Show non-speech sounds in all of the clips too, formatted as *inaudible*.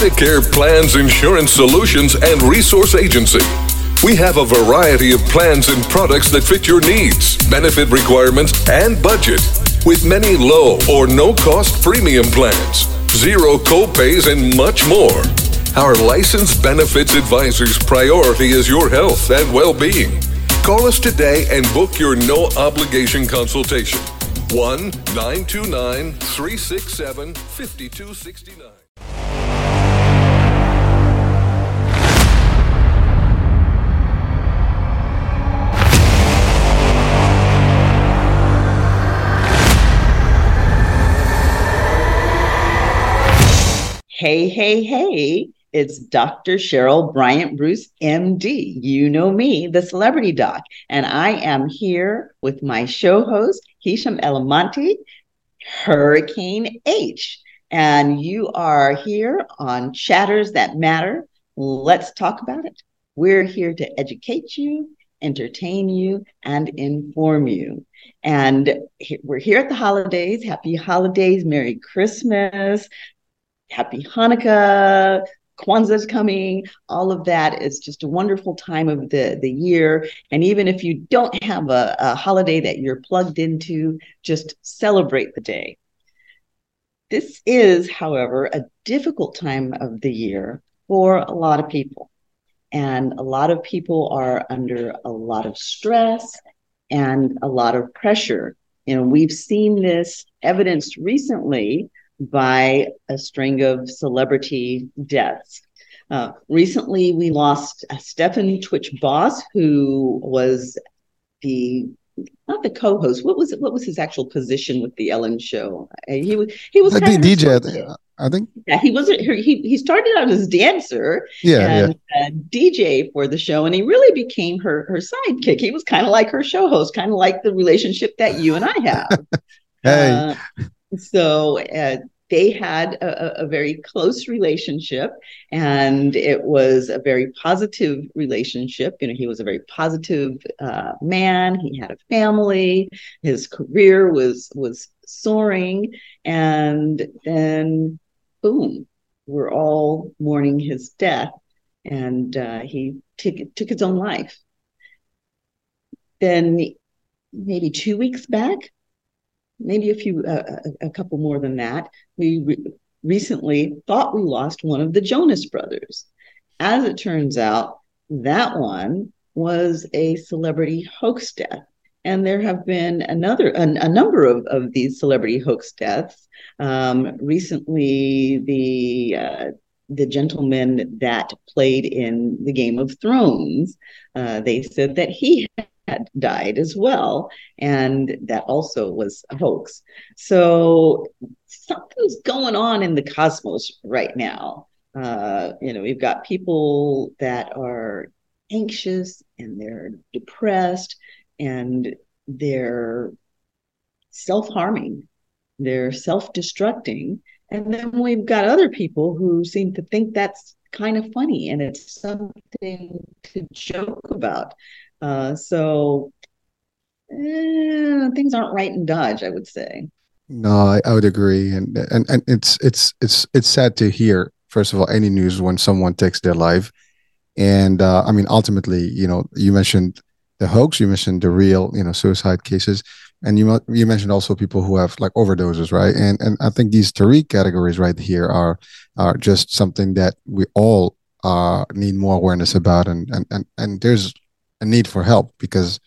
Medicare plans, insurance solutions, and resource agency. We have a variety of plans and products that fit your needs, benefit requirements, and budget, with many low or no cost premium plans, zero copays, and much more. Our licensed benefits advisor's priority is your health and well being. Call us today and book your no obligation consultation. 1 929 367 5269. Hey, hey, hey. It's Dr. Cheryl Bryant Bruce, MD. You know me, the celebrity doc. And I am here with my show host, Hisham Elamonte, Hurricane H. And you are here on Chatters That Matter. Let's talk about it. We're here to educate you, entertain you, and inform you. And we're here at the holidays. Happy holidays, Merry Christmas, Happy Hanukkah, Kwanzaa's coming. All of that is just a wonderful time of the, the year. And even if you don't have a, a holiday that you're plugged into, just celebrate the day. This is, however, a difficult time of the year for a lot of people. And a lot of people are under a lot of stress and a lot of pressure. And we've seen this evidenced recently by a string of celebrity deaths. Uh, recently, we lost uh, Stephen Twitch Boss, who was the not the co-host. What was it? What was his actual position with the Ellen Show? Uh, he was he was DJ. I think yeah, he wasn't. He he started out as dancer, yeah, and yeah. Uh, DJ for the show, and he really became her her sidekick. He was kind of like her show host, kind of like the relationship that you and I have. *laughs* hey. Uh, so uh, they had a, a, very close relationship and it was a very positive relationship. You know he was a very positive uh, man. He had a family. His career was was soaring. And then boom we're all mourning his death. And uh, he took, took his own life. Then maybe two weeks back maybe a few, uh, a, a, couple more than that. We re- recently thought we lost one of the Jonas brothers. As it turns out, that one was a celebrity hoax death. And there have been another a, a number of, of these celebrity hoax deaths. Um, recently, the uh, the gentleman that played in the Game of Thrones, uh, they said that he had died as well. And that also was a hoax. So something's going on in the cosmos right now. Uh, you know, we've got people that are anxious and they're depressed and they're self harming, they're self destructing. And then we've got other people who seem to think that's kind of funny and it's something to joke about. Uh, so eh, things aren't right in Dodge, I would say. No, I, I would agree, and and and it's it's it's it's sad to hear. First of all, any news when someone takes their life, and uh, I mean, ultimately, you know, you mentioned the hoax, you mentioned the real, you know, suicide cases, and you you mentioned also people who have like overdoses, right? And and I think these three categories right here are are just something that we all uh, need more awareness about, and and and and there's a need for help because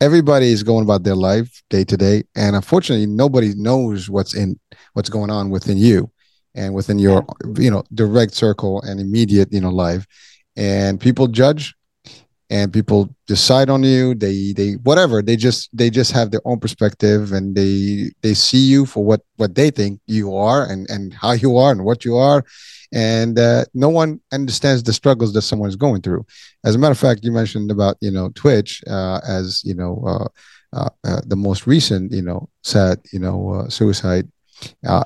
everybody is going about their life day to day and unfortunately nobody knows what's in what's going on within you and within your you know direct circle and immediate you know life. And people judge and people decide on you. They they whatever they just they just have their own perspective and they they see you for what what they think you are and and how you are and what you are and uh, no one understands the struggles that someone's going through. As a matter of fact, you mentioned about you know Twitch uh, as you know uh, uh, uh the most recent you know sad you know uh, suicide.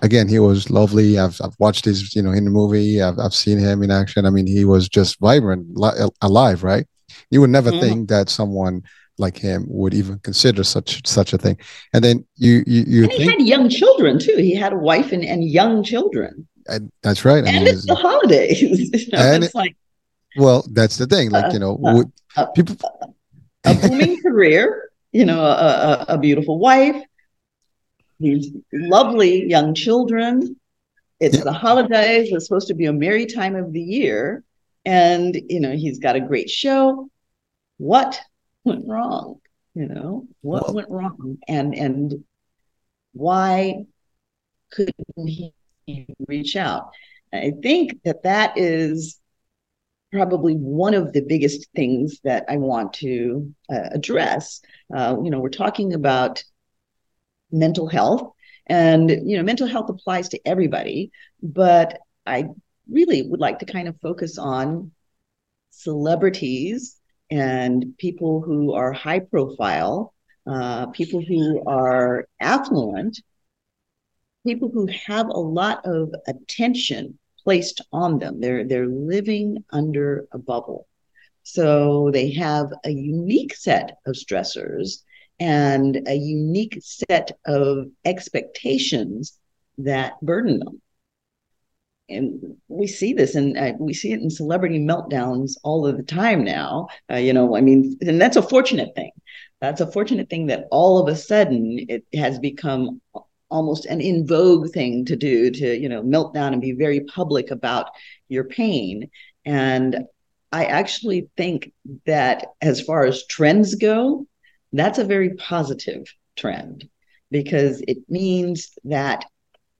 again, he was lovely. I've I've watched his you know in the movie. I've I've seen him in action. I mean, he was just vibrant, li- alive. Right? You would never mm-hmm. think that someone like him would even consider such such a thing. And then you you you and he had young children too. He had a wife and, and young children. That's right. I and mean, it's, the holidays. *laughs* you know, and it's it, like, well, that's the thing. Like, uh, you know, uh, uh, people, a *laughs* booming career, you know, a, a, a beautiful wife, these lovely young children. It's yeah. the holidays. It's supposed to be a merry time of the year. And, you know, he's got a great show. What went wrong? You know, what well, went wrong? And and why couldn't he reach out? I think that that is probably one of the biggest things that I want to uh, address. Uh, you know, we're talking about mental health, and you know, mental health applies to everybody, but I really would like to kind of focus on celebrities and people who are high profile, uh, people who are affluent, people who have a lot of attention placed on them. They're they're living under a bubble. So they have a unique set of stressors and a unique set of expectations that burden them. And we see this, and uh, we see it in celebrity meltdowns all of the time now. Uh, you know, I mean, and that's a fortunate thing. That's a fortunate thing that all of a sudden it has become almost an in vogue thing to do to you know melt down and be very public about your pain. And i actually think that as far as trends go that's a very positive trend because it means that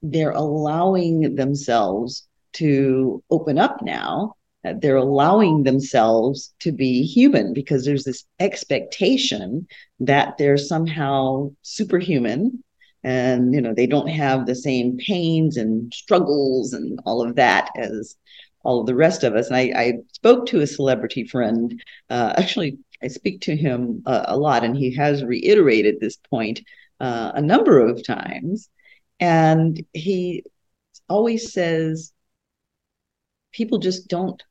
they're allowing themselves to open up now they're allowing themselves to be human because there's this expectation that they're somehow superhuman and you know they don't have the same pains and struggles and all of that as all of the rest of us. And i, I spoke to a celebrity friend uh, actually i speak to him uh, a lot and he has reiterated this point uh, a number of times. And he always says people just don't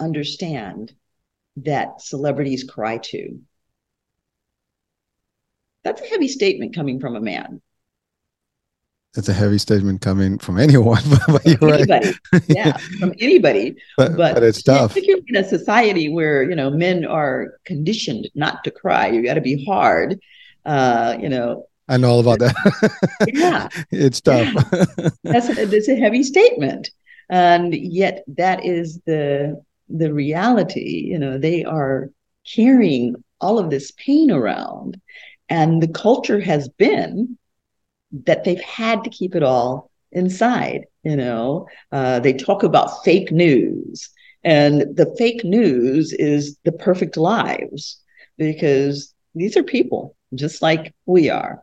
understand that celebrities cry too. That's a heavy statement coming from a man it's a heavy statement coming from *laughs* anyone, but you're anybody. right. *laughs* yeah, from anybody. But, but, but it's tough. Particularly in a society where you know men are conditioned not to cry. You got to be hard. Uh, you know. I know all about that. *laughs* yeah, it's tough. Yeah. That's a, that's a heavy statement, and yet that is the the reality. You know, they are carrying all of this pain around, and the culture has been that they've had to keep it all inside. You know, uh, they talk about fake news, and the fake news is the perfect lives because these are people just like we are.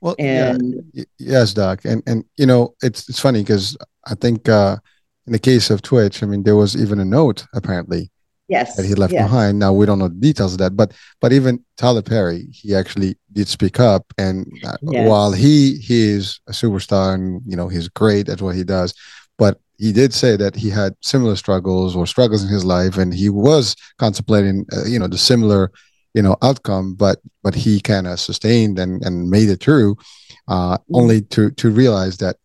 Well, and yeah, yes, Doc, and and you know, it's it's funny because I think uh, in the case of Twitch, I mean, there was even a note apparently yes that he left yes. behind now we don't know the details of that but but even tyler perry he actually did speak up and uh, yes. while he he is a superstar and you know he's great at what he does but he did say that he had similar struggles or struggles in his life and he was contemplating uh, you know the similar you know outcome but but he kind of sustained and and made it through uh, mm-hmm. only to to realize that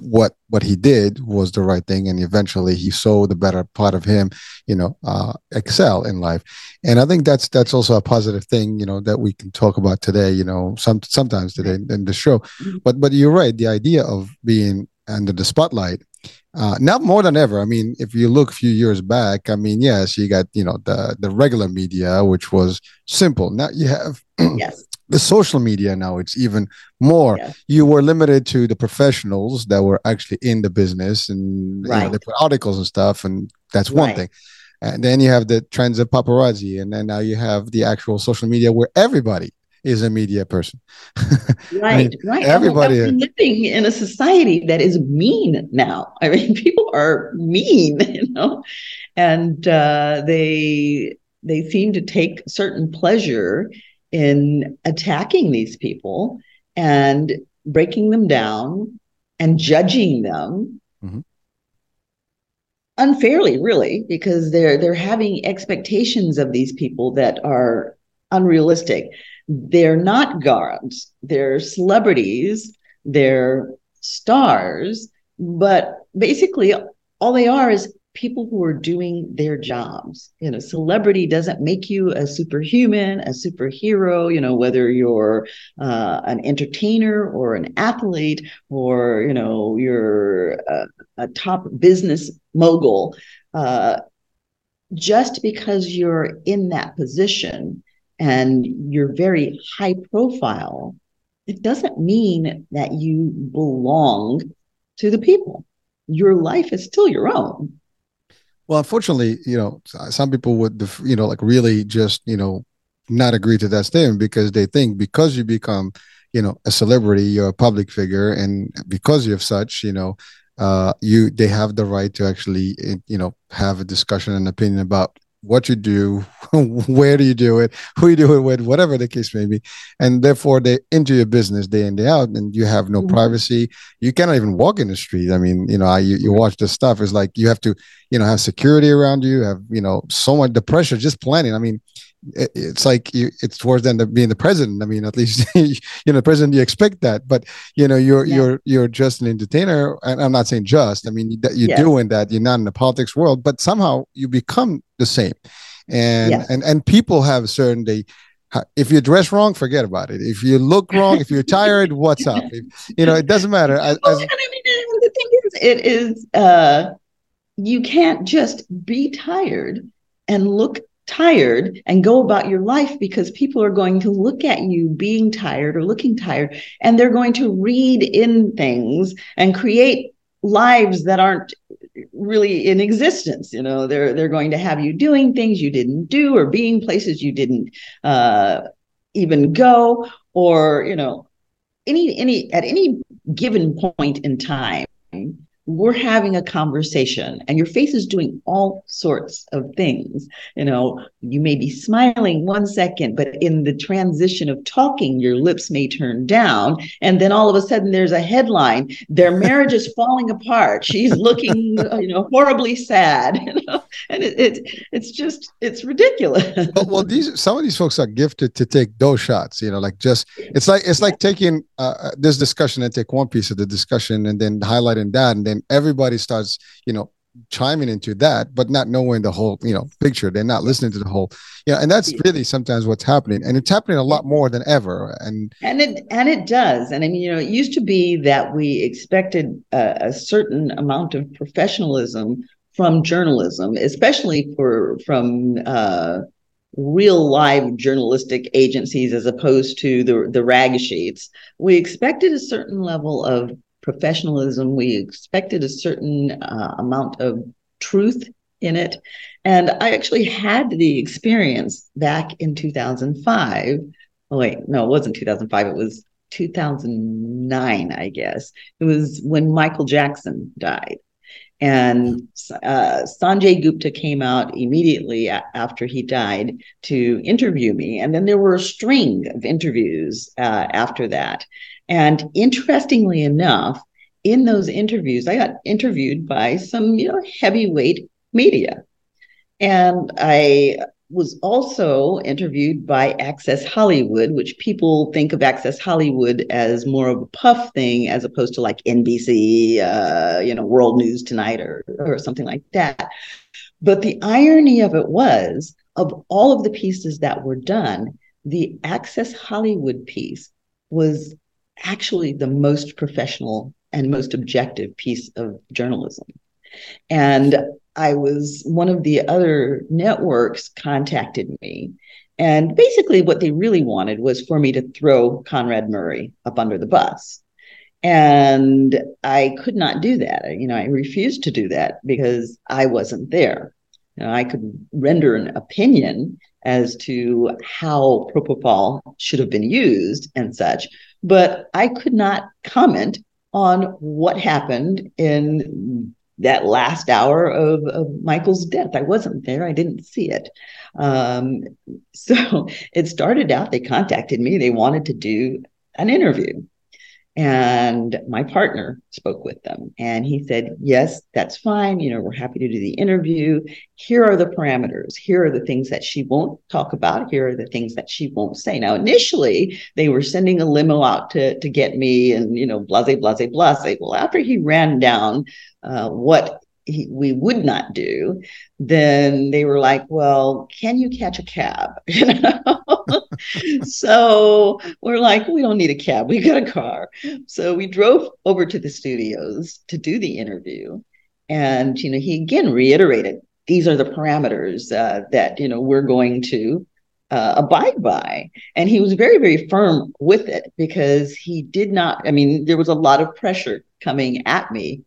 what what he did was the right thing and eventually he saw the better part of him you know uh, excel in life and i think that's that's also a positive thing you know that we can talk about today you know some sometimes today in the show mm-hmm. but but you're right the idea of being under the spotlight uh, now more than ever i mean if you look a few years back i mean yes you got you know the the regular media which was simple now you have *clears throat* yes the social media now it's even more yeah. you were limited to the professionals that were actually in the business and right. you know, they put articles and stuff and that's one right. thing and then you have the trends of paparazzi and then now you have the actual social media where everybody is a media person. Right *laughs* I mean, right everybody is. living in a society that is mean now. I mean *laughs* people are mean *laughs* you know? And uh, they they seem to take certain pleasure in attacking these people and breaking them down and judging them mm-hmm. unfairly really because they're they're having expectations of these people that are unrealistic they're not gods they're celebrities they're stars but basically all they are is people who are doing their jobs. You know, celebrity doesn't make you a superhuman, a superhero, you know, whether you're uh, an entertainer or an athlete or, you know, you're a, a top business mogul. Uh, just because you're in that position and you're very high profile, it doesn't mean that you belong to the people. Your life is still your own. Well, unfortunately, you know, some people would, you know, like really just, you know, not agree to that statement because they think because you become, you know, a celebrity, you're a public figure, and because you're such, you know, uh, you they have the right to actually, you know, have a discussion and opinion about what you do, *laughs* where do you do it, who you do it with, whatever the case may be. And therefore they into your business day in, day out, and you have no mm-hmm. privacy. You cannot even walk in the street. I mean, you know, I, you, you watch this stuff, it's like you have to, you know, have security around you, have, you know, so much the pressure just planning. I mean, it's like you it's worse than the, being the president. I mean at least *laughs* you know the president you expect that. But you know you're yeah. you're you're just an entertainer. And i'm not saying just. I mean you're yes. doing that. You're not in the politics world. But somehow you become the same. And yes. and and people have certain day if you dress wrong forget about it. If you look wrong if you're tired what's up? If, you know it doesn't matter. *laughs* As, well, I mean, the thing is it is uh you can't just be tired and look tired and go about your life because people are going to look at you being tired or looking tired and they're going to read in things and create lives that aren't really in existence you know. They're they're going to have you doing things you didn't do or being places you didn't uh, even go or you know any any at any given point in time we're having a conversation and your face is doing all sorts of things. You know you may be smiling one second but in the transition of talking your lips may turn down and then all of a sudden there's a headline their marriage is falling apart. She's looking *laughs* you know horribly sad. *laughs* You know and it, it it's just it's ridiculous. *laughs* Well, well, these some of these folks are gifted to take those shots you know like just it's like it's like taking uh, uh this discussion and take one piece of the discussion and then highlighting that and then and everybody starts you know chiming into that but not knowing the whole you know picture. They're not listening to the whole yeah and that's really sometimes what's happening and it's happening a lot more than ever and and it and it does and i mean you know it used to be that we expected a, a certain amount of professionalism from journalism especially for from uh real live journalistic agencies as opposed to the the rag sheets. We expected a certain level of professionalism. We expected a certain uh, amount of truth in it. And I actually had the experience back in 2005. Oh, wait, no, it wasn't 2005. It was 2009, I guess. It was when Michael Jackson died. And uh, Sanjay Gupta came out immediately a- after he died to interview me. And then there were a string of interviews uh, after that. And interestingly enough, in those interviews, I got interviewed by some, you know, heavyweight media. And I was also interviewed by Access Hollywood, which people think of Access Hollywood as more of a puff thing as opposed to like NBC, uh, you know, World News Tonight or, or something like that. But the irony of it was, of all of the pieces that were done, the Access Hollywood piece was actually the most professional and most objective piece of journalism. And I was one of the other networks contacted me. And basically, what they really wanted was for me to throw Conrad Murray up under the bus. And I could not do that. You know, I refused to do that because I wasn't there. You know, I could render an opinion as to how propofol should have been used and such, but I could not comment on what happened in that last hour of, of Michael's death. I wasn't there, I didn't see it. Um, *laughs* so it started out, they contacted me, they wanted to do an interview. And my partner spoke with them and he said, Yes, that's fine. You know, we're happy to do the interview. Here are the parameters. Here are the things that she won't talk about. Here are the things that she won't say. Now, initially, they were sending a limo out to, to get me and, you know, blase, blase, blase. Well, after he ran down uh, what he, we would not do, then they were like, "Well, can you catch a cab?" *laughs* You know. so we're like, "We don't need a cab. We got a car." So we drove over to the studios to do the interview, and you know, he again reiterated, "These are the parameters uh, that you know we're going to." Uh, abide by. And he was very, very firm with it because he did not, I mean, there was a lot of pressure coming at me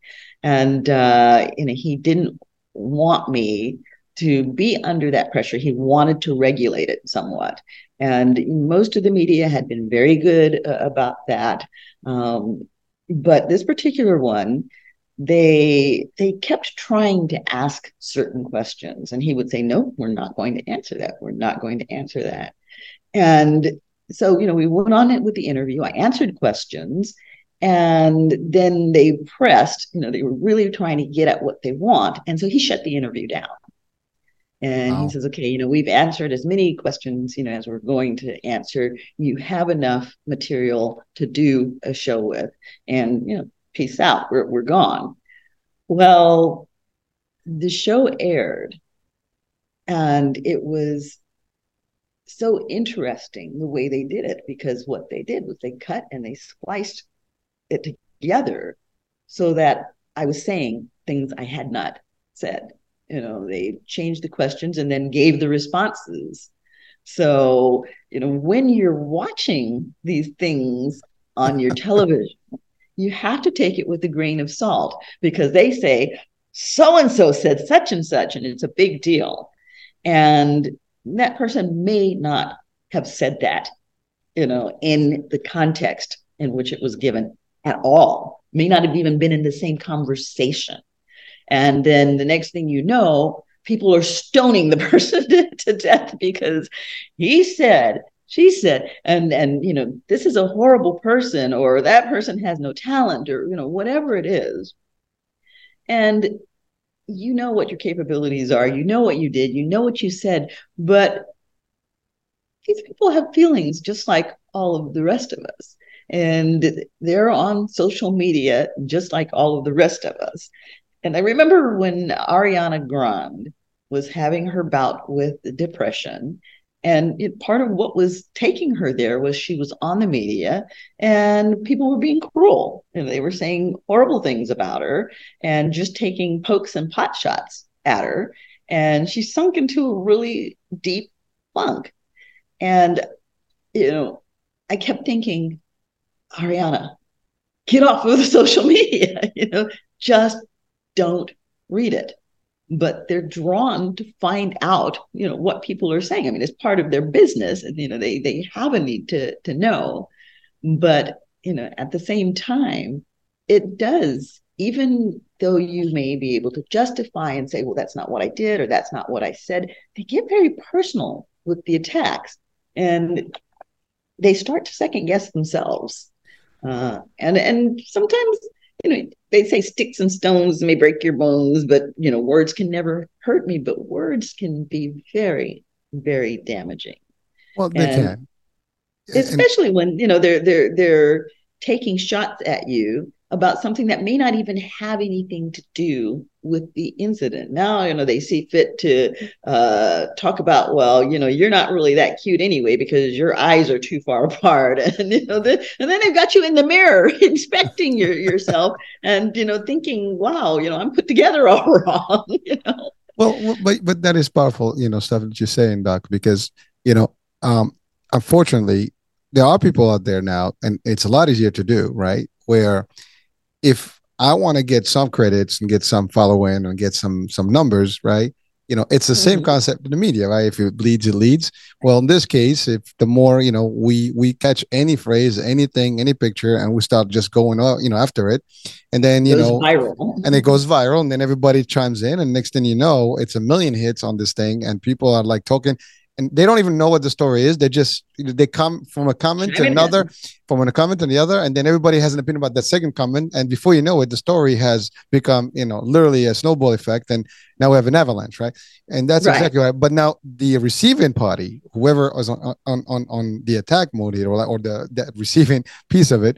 and uh, you know he didn't want me to be under that pressure. He wanted to regulate it somewhat, and most of the media had been very good uh, about that. Um, but this particular one, they they kept trying to ask certain questions, and he would say, "No, we're not going to answer that. We're not going to answer that." And so, you know, we went on it with the interview. I answered questions, and then they pressed, you know, they were really trying to get at what they want. And so he shut the interview down. And wow. he says, okay, you know, we've answered as many questions, you know, as we're going to answer. You have enough material to do a show with. And, you know, peace out. We're, we're gone. Well, the show aired and it was so interesting the way they did it because what they did was they cut and they spliced it together so that I was saying things I had not said. You know, they changed the questions and then gave the responses. So, you know, when you're watching these things on your *laughs* television, you have to take it with a grain of salt because they say, so and so said such and such, and it's a big deal. And that person may not have said that, you know, in the context in which it was given at all, may not have even been in the same conversation. And then the next thing you know, people are stoning the *laughs* person to death because he said, she said, and and you know, this is a horrible person, or that person has no talent, or you know, whatever it is. And you know what your capabilities are, you know what you did, you know what you said, but these people have feelings just like all of the rest of us and they're on social media just like all of the rest of us. And I remember when Ariana Grande was having her bout with depression. And it, part of what was taking her there was she was on the media and people were being cruel and they were saying horrible things about her and just taking pokes and pot shots at her. And she sunk into a really deep funk. And, you know, I kept thinking, Ariana, get off of the *laughs* social media, *laughs* you know, just don't read it. But they're drawn to find out, you know, what people are saying. I mean, it's part of their business, and you know, they they have a need to to know. But you know, at the same time, it does, even though you may be able to justify and say, well, that's not what I did, or that's not what I said, they get very personal with the attacks. And they start to second guess themselves uh, and and sometimes you know they say sticks and stones may break your bones, but you know words can never hurt me. But words can be very very damaging. Well, they and can, especially and- when you know they're they're they're taking shots at you about something that may not even have anything to do with the incident. Now, you know, they see fit to uh, talk about, well, you know, you're not really that cute anyway because your eyes are too far *laughs* apart, and you know, the, and then they've got you in the mirror *laughs* inspecting your, yourself, and you know, thinking, wow, you know, I'm put together all *laughs* wrong, you know. Well, but but that is powerful, you know, stuff that you're saying, Doc, because you know, um, unfortunately, there are people out there now, and it's a lot easier to do, right? Where if I want to get some credits and get some following and get some some numbers, right? You know, it's the mm-hmm. same concept in the media, right? If it bleeds, it leads. Well, in this case, if the more you know, we we catch any phrase, anything, any picture, and we start just going, oh, you know, after it, and then you know, viral. and it goes viral, and then everybody chimes in, and next thing you know, it's a million hits on this thing, and people are like talking. And they don't even know what the story is. They just they come from a comment to another, from a comment to the other, and then everybody has an opinion about that second comment. And before you know it, the story has become, you know, literally a snowball effect, and now we have an avalanche, right? And that's right. exactly right. But now the receiving party, whoever was on on on, on the attack mode here, or, or the, the receiving piece of it,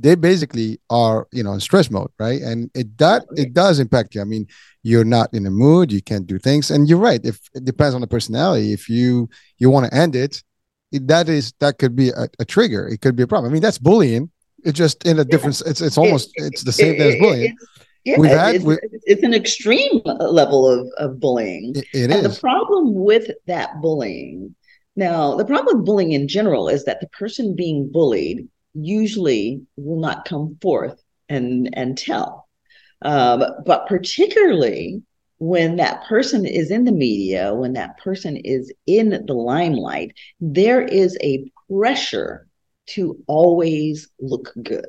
they basically are you know in stress mode right and it that it does impact you i mean you're not in the mood you can't do things. And you're right if it depends on the personality. If you you want to end it, it, that is that could be a, a, trigger. It could be a problem. I mean that's bullying. It's just in a different it's it's almost it, it's the same it, as bullying. yeah, we've had it's, it's, an extreme uh, level of, of bullying. It, it and is. the problem with that bullying now the problem with bullying in general is that the person being bullied usually will not come forth and and tell. Um, but particularly when that person is in the media, when that person is in the limelight, there is a pressure to always look good,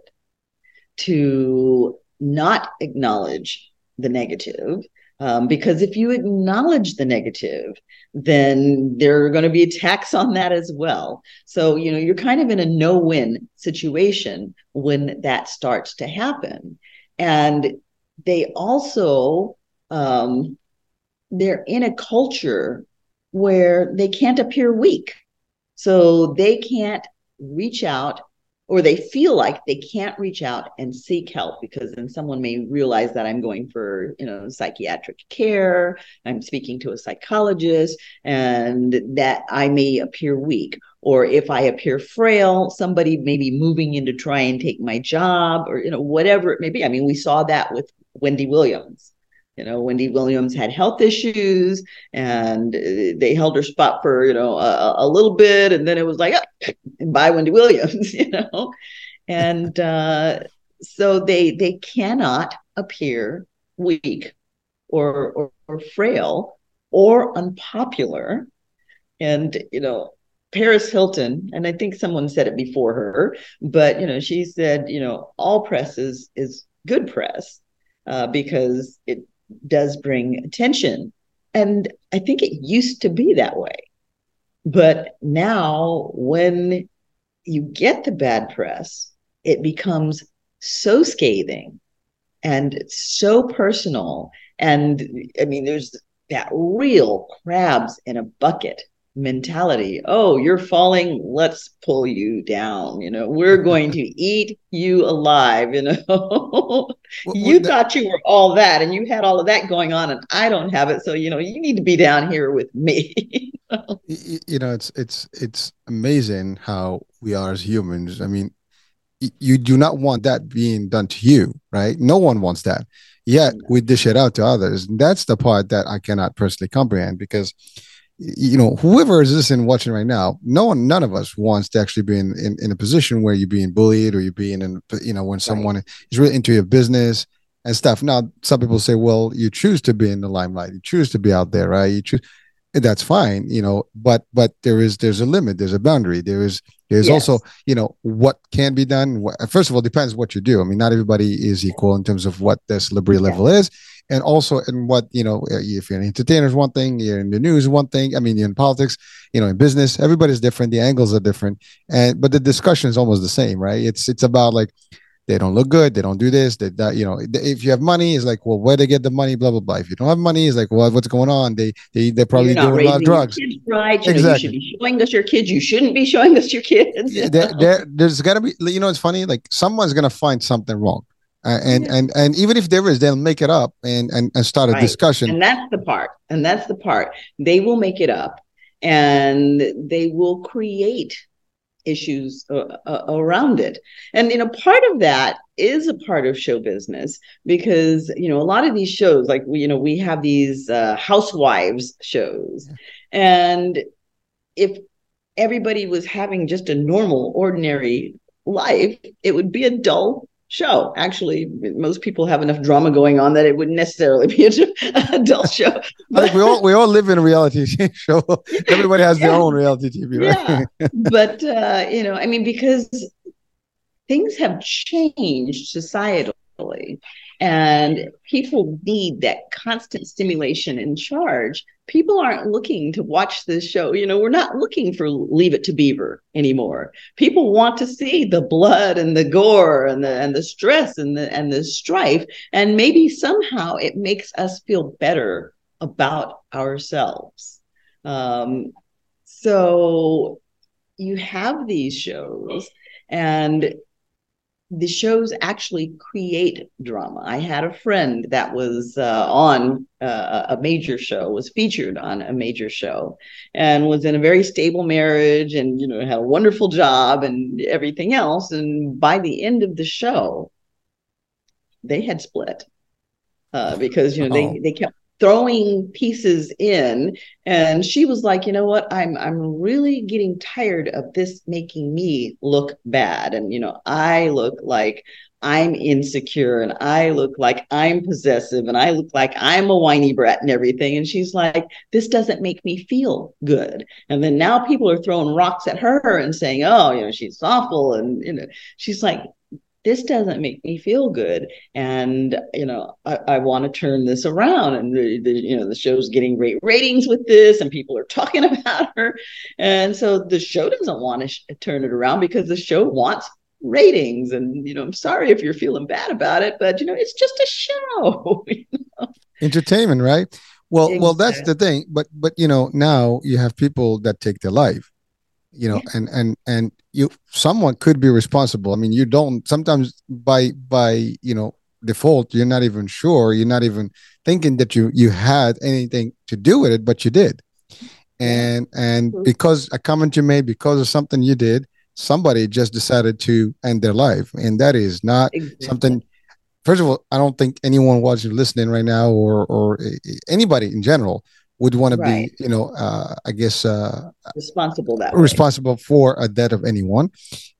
to not acknowledge the negative. Um, because if you acknowledge the negative, then there are going to be attacks on that as well. So, you know, you're kind of in a no win situation when that starts to happen. And they also, um, they're in a culture where they can't appear weak. So they can't reach out or they feel like they can't reach out and seek help because then someone may realize that I'm going for, you know, psychiatric care, I'm speaking to a psychologist, and that I may appear weak. Or if I appear frail, somebody may be moving in to try and take my job, or you know, whatever it may be. I mean, we saw that with Wendy Williams. You know, Wendy Williams had health issues and they held her spot for, you know, a, a little bit. And then it was like, oh, *laughs* bye, Wendy Williams, *laughs* you know. And uh, so they they cannot appear weak or, or, or frail or unpopular. And, you know, Paris Hilton, and I think someone said it before her, but you know, she said, you know, all press is is good press uh, because it does bring attention. And I think it used to be that way. But now, when you get the bad press, it becomes so scathing and so personal. And I mean, there's that real crabs in a bucket mentality. Oh, you're falling. Let's pull you down. You know, we're *laughs* going to eat you alive. You know, *laughs* well, you well, thought you were all that and you had all of that going on, and I don't have it. So, you know, you need to be down here with me. *laughs* you, you know, it's, it's, it's amazing how we are as humans. I mean, you do not want that being done to you, right? No one wants that. Yet we dish it out to others. That's the part that I cannot personally comprehend because you know, whoever is listening, watching right now, no one, none of us wants to actually be in, in, in a position where you're being bullied or you're being in, you know, when someone right. is really into your business and stuff. Now, some people say, well, you choose to be in the limelight, you choose to be out there, right? You choose, that's fine, you know, but, but there is, there's a limit, there's a boundary, there is, there's yes. also, you know, what can be done. First of all, depends what you do. I mean, not everybody is equal in terms of what the celebrity yeah. level is and also in what you know uh, if you're an entertainer is one thing you're in the news one thing i mean you're in politics you know in business everybody's different the angles are different. And but the discussion is almost the same right? It's it's about like they don't look good they don't do this they that you know if you have money it's like well where they get the money blah blah blah. If you don't have money it's like well what's going on? They they they're probably doing a lot of drugs. right you exactly. Know, you should be showing us your kids you shouldn't be *laughs* showing us your kids. There, there, there's got to be you know it's funny like someone's gonna find something wrong uh, and yeah. and and even if there is they'll make it up and and, and start a right. discussion and that's the part and that's the part they will make it up and they will create issues uh, uh, around it and you know part of that is a part of show business because you know a lot of these shows like we you know we have these uh, housewives shows yeah. and if everybody was having just a normal ordinary life it would be a dull show. Actually, most people have enough drama going on that it wouldn't necessarily *laughs* be an adult show. I think we all we all live in a reality *laughs* show. Everybody has yeah. their own reality TV, right? Yeah. but uh, you know, I mean, because things have changed societally. And people need that constant stimulation and charge. People aren't looking to watch this show. You know, we're not looking for Leave It to Beaver anymore. People want to see the blood and the gore and the and the stress and the and the strife. And maybe somehow it makes us feel better about ourselves. Um, so you have these shows and the shows actually create drama. I had a friend that was uh, on uh, a major show, was featured on a major show, and was in a very stable marriage, and you know had a wonderful job and everything else. And by the end of the show, they had split uh, because you know oh. they they kept throwing pieces in. And she was like you know what? I'm i'm really getting tired of this making me look bad. And you know i look like i'm insecure and i look like i'm possessive and i look like i'm a whiny brat and everything. And she's like this doesn't make me feel good. And then now people are throwing rocks at her and saying oh you know she's awful. And you know she's like this doesn't make me feel good and you know i, I want to turn this around and the, the, you know the show's getting great ratings with this and people are talking *laughs* about her and so the show doesn't want to sh- turn it around because the show wants ratings and you know i'm sorry if you're feeling bad about it but you know it's just a show *laughs* you know? entertainment right well exactly. well that's the thing but but you know now you have people that take their life you know yeah. and and and you someone could be responsible. I mean you don't sometimes by by you know default you're not even sure you're not even thinking that you you had anything to do with it but you did. And and because a comment you made because of something you did somebody just decided to end their life. And that is not exactly. something first of all i don't think anyone watching listening right now or or anybody in general would want right. to be, you know, uh, I guess uh, responsible that responsible way. for a debt of anyone,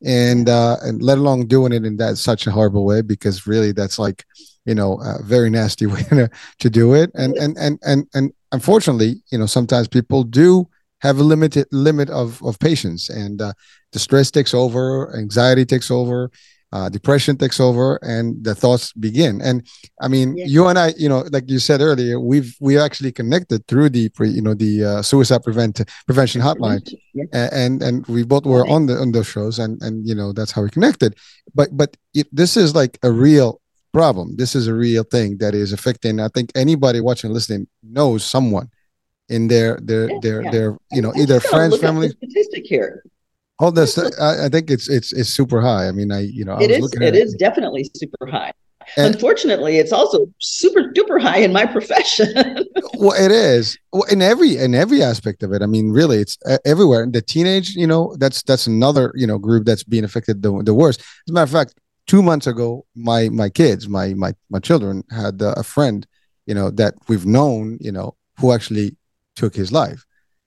and uh, and let alone doing it in that such a horrible way because really that's like, you know, a very nasty *laughs* way to, to do it, and and and and and unfortunately, you know, sometimes people do have a limited limit of of patience, and uh, the stress takes over, anxiety takes over, uh, depression takes over and the thoughts begin. And i mean yeah. you and i you know like you said earlier we've we actually connected through the pre, you know the uh, suicide prevent prevention hotline. Yeah. and and we both were on the on those shows and and you know that's how we connected. But but it, this is like a real problem. This is a real thing that is affecting i think anybody watching listening knows someone in their their yeah, their their you know either friends family. statistic here Oh, this I, I, think it's it's it's super high. I mean, I you know, I it is it is definitely super high. And, Unfortunately, it's also super duper high in my profession. *laughs* well, it is well, in every in every aspect of it. I mean, really, it's uh, everywhere. The teenage, you know, that's that's another you know group that's being affected the, the worst. As a matter of fact, two months ago, my my kids, my my my children had uh, a friend, you know, that we've known, you know, who actually took his life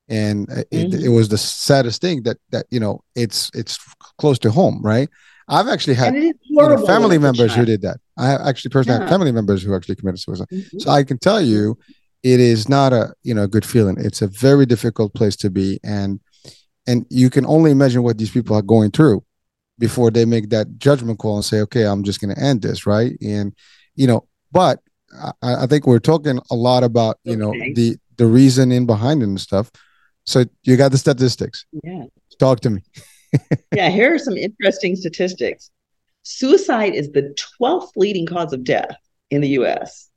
and it, mm-hmm. it, was the saddest thing that that you know it's it's close to home right i've actually had you know, family members who did that i actually personally yeah. have family members who actually committed suicide mm-hmm. so i can tell you it is not a you know good feeling it's a very difficult place to be and and you can only imagine what these people are going through before they make that judgment call and say okay i'm just going to end this right and you know but I, I, think we're talking a lot about you okay. know the the reasoning behind it and stuff so you got the statistics. Yeah. Talk to me. *laughs* yeah, here are some interesting statistics. Suicide is the 12th leading cause of death in the US.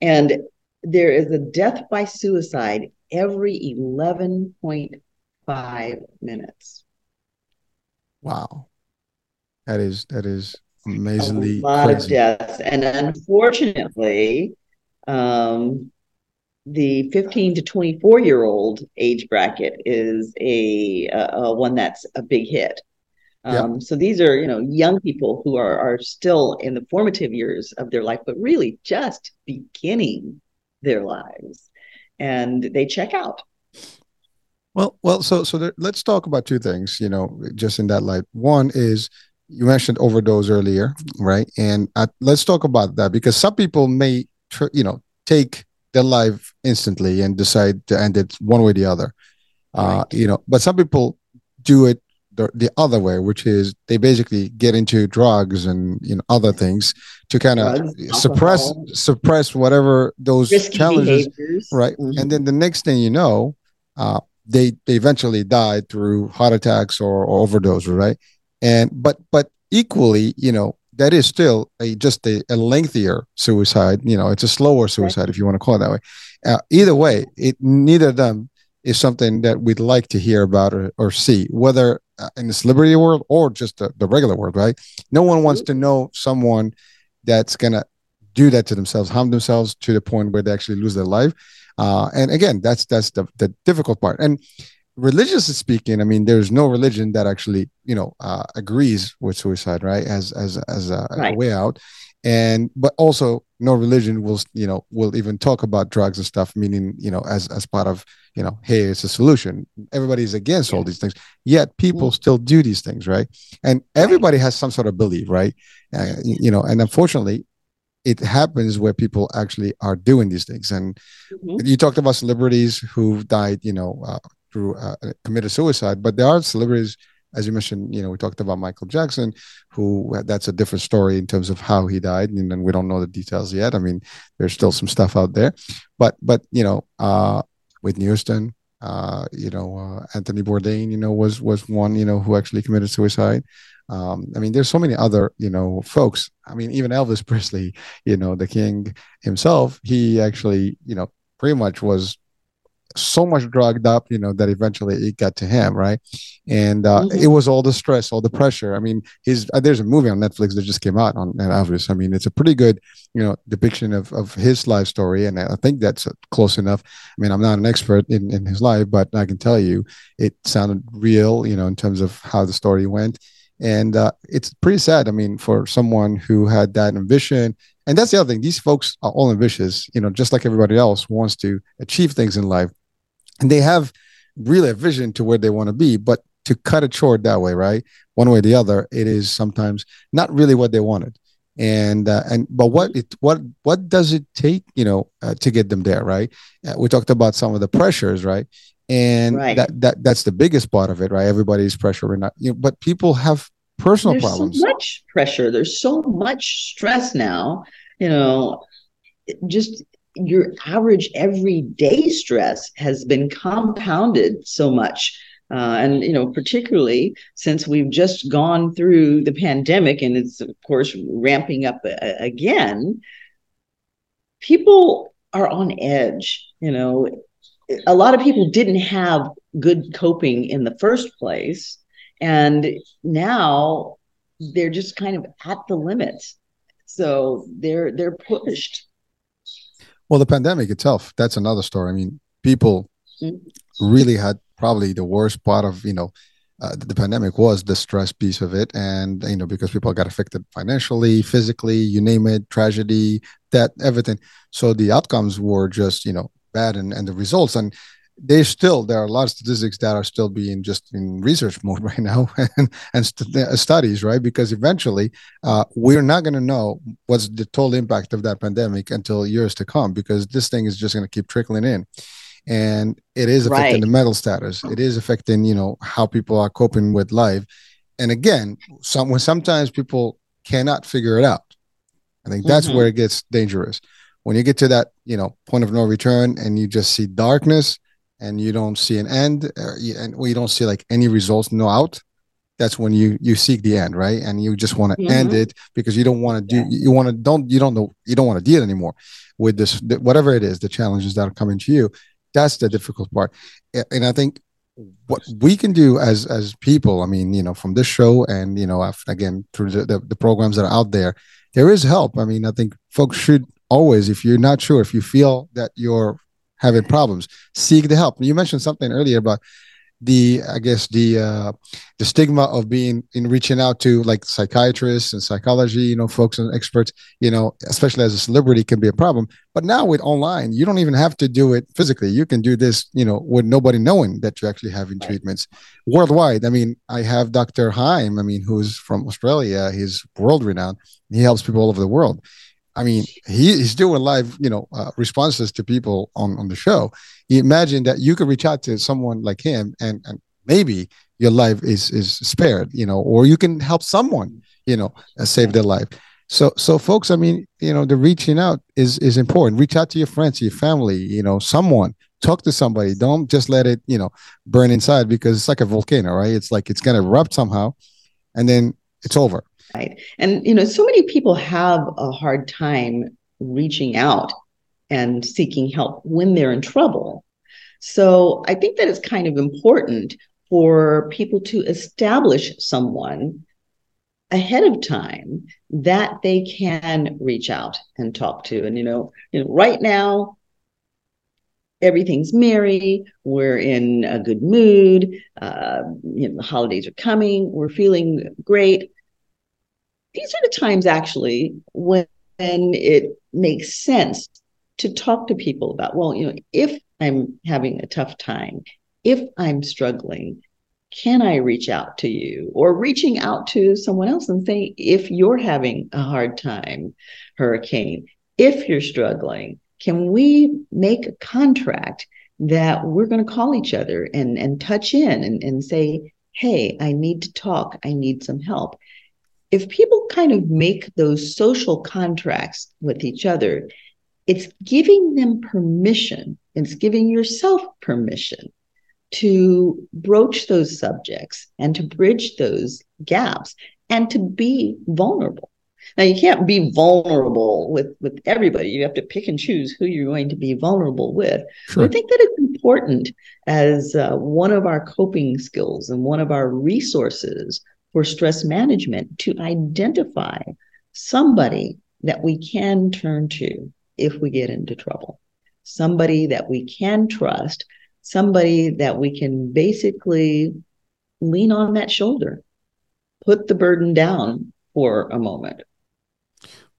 And there is a death by suicide every 11.5 minutes. Wow. That is that is amazingly a lot crazy. of deaths. And unfortunately, um, the 15 to 24 year old age bracket is a, a, one that's a big hit. Um, yep. So these are, you know, young people who are are still in the formative years of their life, but really just beginning their lives, and they check out. Well, well, so so there, let's talk about two things. You know, just in that light. One is you mentioned overdose earlier, right? And uh, let's talk about that because some people may, tr- you know, take their life instantly and decide to end it one way or the other. Uh, You know, but some people do it the, the other way, which is they basically get into drugs and you know other things to kind of suppress alcohol. suppress whatever those Risky challenges behaviors. right Mhm. and then the next thing you know uh, they they eventually die through heart attacks or, or overdose right and but but equally you know that is still a just a, a lengthier suicide you know it's a slower suicide if you want to call it that way. Uh, either way it neither of them is something that we'd like to hear about or, or see whether uh, in the celebrity world or just the, the regular world right? No one wants to know someone that's gonna do that to themselves harm themselves to the point where they actually lose their life. Uh, and again that's that's the, the difficult part. And religiously speaking i mean there's no religion that actually you know uh, agrees with suicide right? As as as a, a way out. And but also no religion will you know will even talk about drugs and stuff meaning you know as as part of you know hey it's a solution. Everybody's against all these things yet people Mm. still do these things right? And everybody has some sort of belief right? Uh, you know and unfortunately it happens where people actually are doing these things. And Mhm. you talked about celebrities who died you know uh, through uh, committed suicide but there are celebrities as you mentioned you know we talked about michael jackson who that's a different story in terms of how he died and then we don't know the details yet. I mean there's still some stuff out there. But but you know uh whitney houston uh you know uh, anthony bourdain you know was was one you know who actually committed suicide. Um i mean there's so many other you know folks. I mean even elvis *laughs* presley you know the king himself he actually you know pretty much was so much drugged up you know that eventually it got to him right? And uh, Mhm. it was all the stress all the pressure. I mean his uh, there's a movie on netflix that just came out on on elvis i mean it's a pretty good you know depiction of of his life story and i think that's uh, close enough. I mean i'm not an expert in in his life but i can tell you it sounded real you know in terms of how the story went. And uh, it's pretty sad i mean for someone who had that ambition. And that's the other thing these folks are all ambitious you know just like everybody else wants to achieve things in life and they have really a vision to where they want to be but to cut it short that way right one way or the other it is sometimes not really what they wanted and uh, and but what it what what does it take you know uh, to get them there right uh, we talked about some of the pressures right and Right. that that that's the biggest part of it right everybody's pressure not you know, but people have personal There's problems so much pressure. There's so much stress now. You know, just your average everyday stress has been compounded so much. Uh, and you know, particularly since we've just gone through the pandemic, and it's of course ramping up uh, again. People are on edge. You know, a lot of people didn't have good coping in the first place, and now they're just kind of at the limit. So they're they're pushed. Well, the pandemic itself, that's another story. I mean, people Mm. really had probably the worst part of, you know, uh, the pandemic was the stress piece of it. And, you know, because people got affected financially, physically, you name it, tragedy, that, everything. So the outcomes were just, you know, bad and, and the results. And they still, there are a lot of statistics that are still being just in research *laughs* mode right now and, and st- uh, studies, right? Because eventually uh, we're not going to know what's the total impact of that pandemic until years to come because this thing is just going to keep trickling in and it is affecting Right. the mental status it is affecting you know how people are coping with life and again some when sometimes people cannot figure it out i think that's Mhm. where it gets dangerous when you get to that you know point of no return and you just see darkness and you don't see an end uh, you, and you don't see like any results no out that's when you you seek the end right and you just want to end Mhm. it because you don't want to do Yeah. you want to don't you don't know you don't want to deal anymore with this whatever it is the challenges that are coming to you that's the difficult part and i think what we can do as as people i mean you know from this show and you know again through the, the, the programs that are out there there is help i mean i think folks should always if you're not sure if you feel that you're having problems. Seek the help. You mentioned something earlier about the i guess the uh the stigma of being in reaching out to like psychiatrists and psychology you know folks and experts you know especially as a celebrity can be a problem. But now with online you don't even have to do it physically. You can do this you know with nobody knowing that you're actually having treatments. Worldwide i mean i have dr heim i mean who's from australia. He's world renowned. He helps people all over the world I mean, he, he's doing live, you know, uh, responses to people on, on the show. Imagine that you could reach out to someone like him, and and maybe your life is is spared, you know, or you can help someone, you know, uh, save their life. So, so folks, I mean, you know, the reaching out is is important. Reach out to your friends, your family, you know, someone. Talk to somebody. Don't just let it, you know, burn inside because it's like a volcano, right? It's like it's gonna erupt somehow, and then it's over. Right. And you know, so many people have a hard time reaching out and seeking help when they're in trouble. So I think that it's kind of important for people to establish someone ahead of time that they can reach out and talk to. And you know, you know, right now everything's merry. We're in a good mood. Uh, you know, the holidays are coming. We're feeling great. These are the times actually when it makes sense to talk to people about, well, you know, if I'm having a tough time, if I'm struggling, can I reach out to you? Or reaching out to someone else and saying, if you're having a hard time, hurricane, if you're struggling, can we make a contract that we're going to call each other and, and touch in and, and say, hey, I need to talk, I need some help. If people kind of make those social contracts with each other, it's giving them permission, it's giving yourself permission to broach those subjects and to bridge those gaps and to be vulnerable. Now you can't be vulnerable with with everybody. You have to pick and choose who you're going to be vulnerable with. Sure. I think that it's important as uh, one of our coping skills and one of our resources for stress management to identify somebody that we can turn to if we get into trouble. Somebody that we can trust, somebody that we can basically lean on that shoulder, put the burden down for a moment.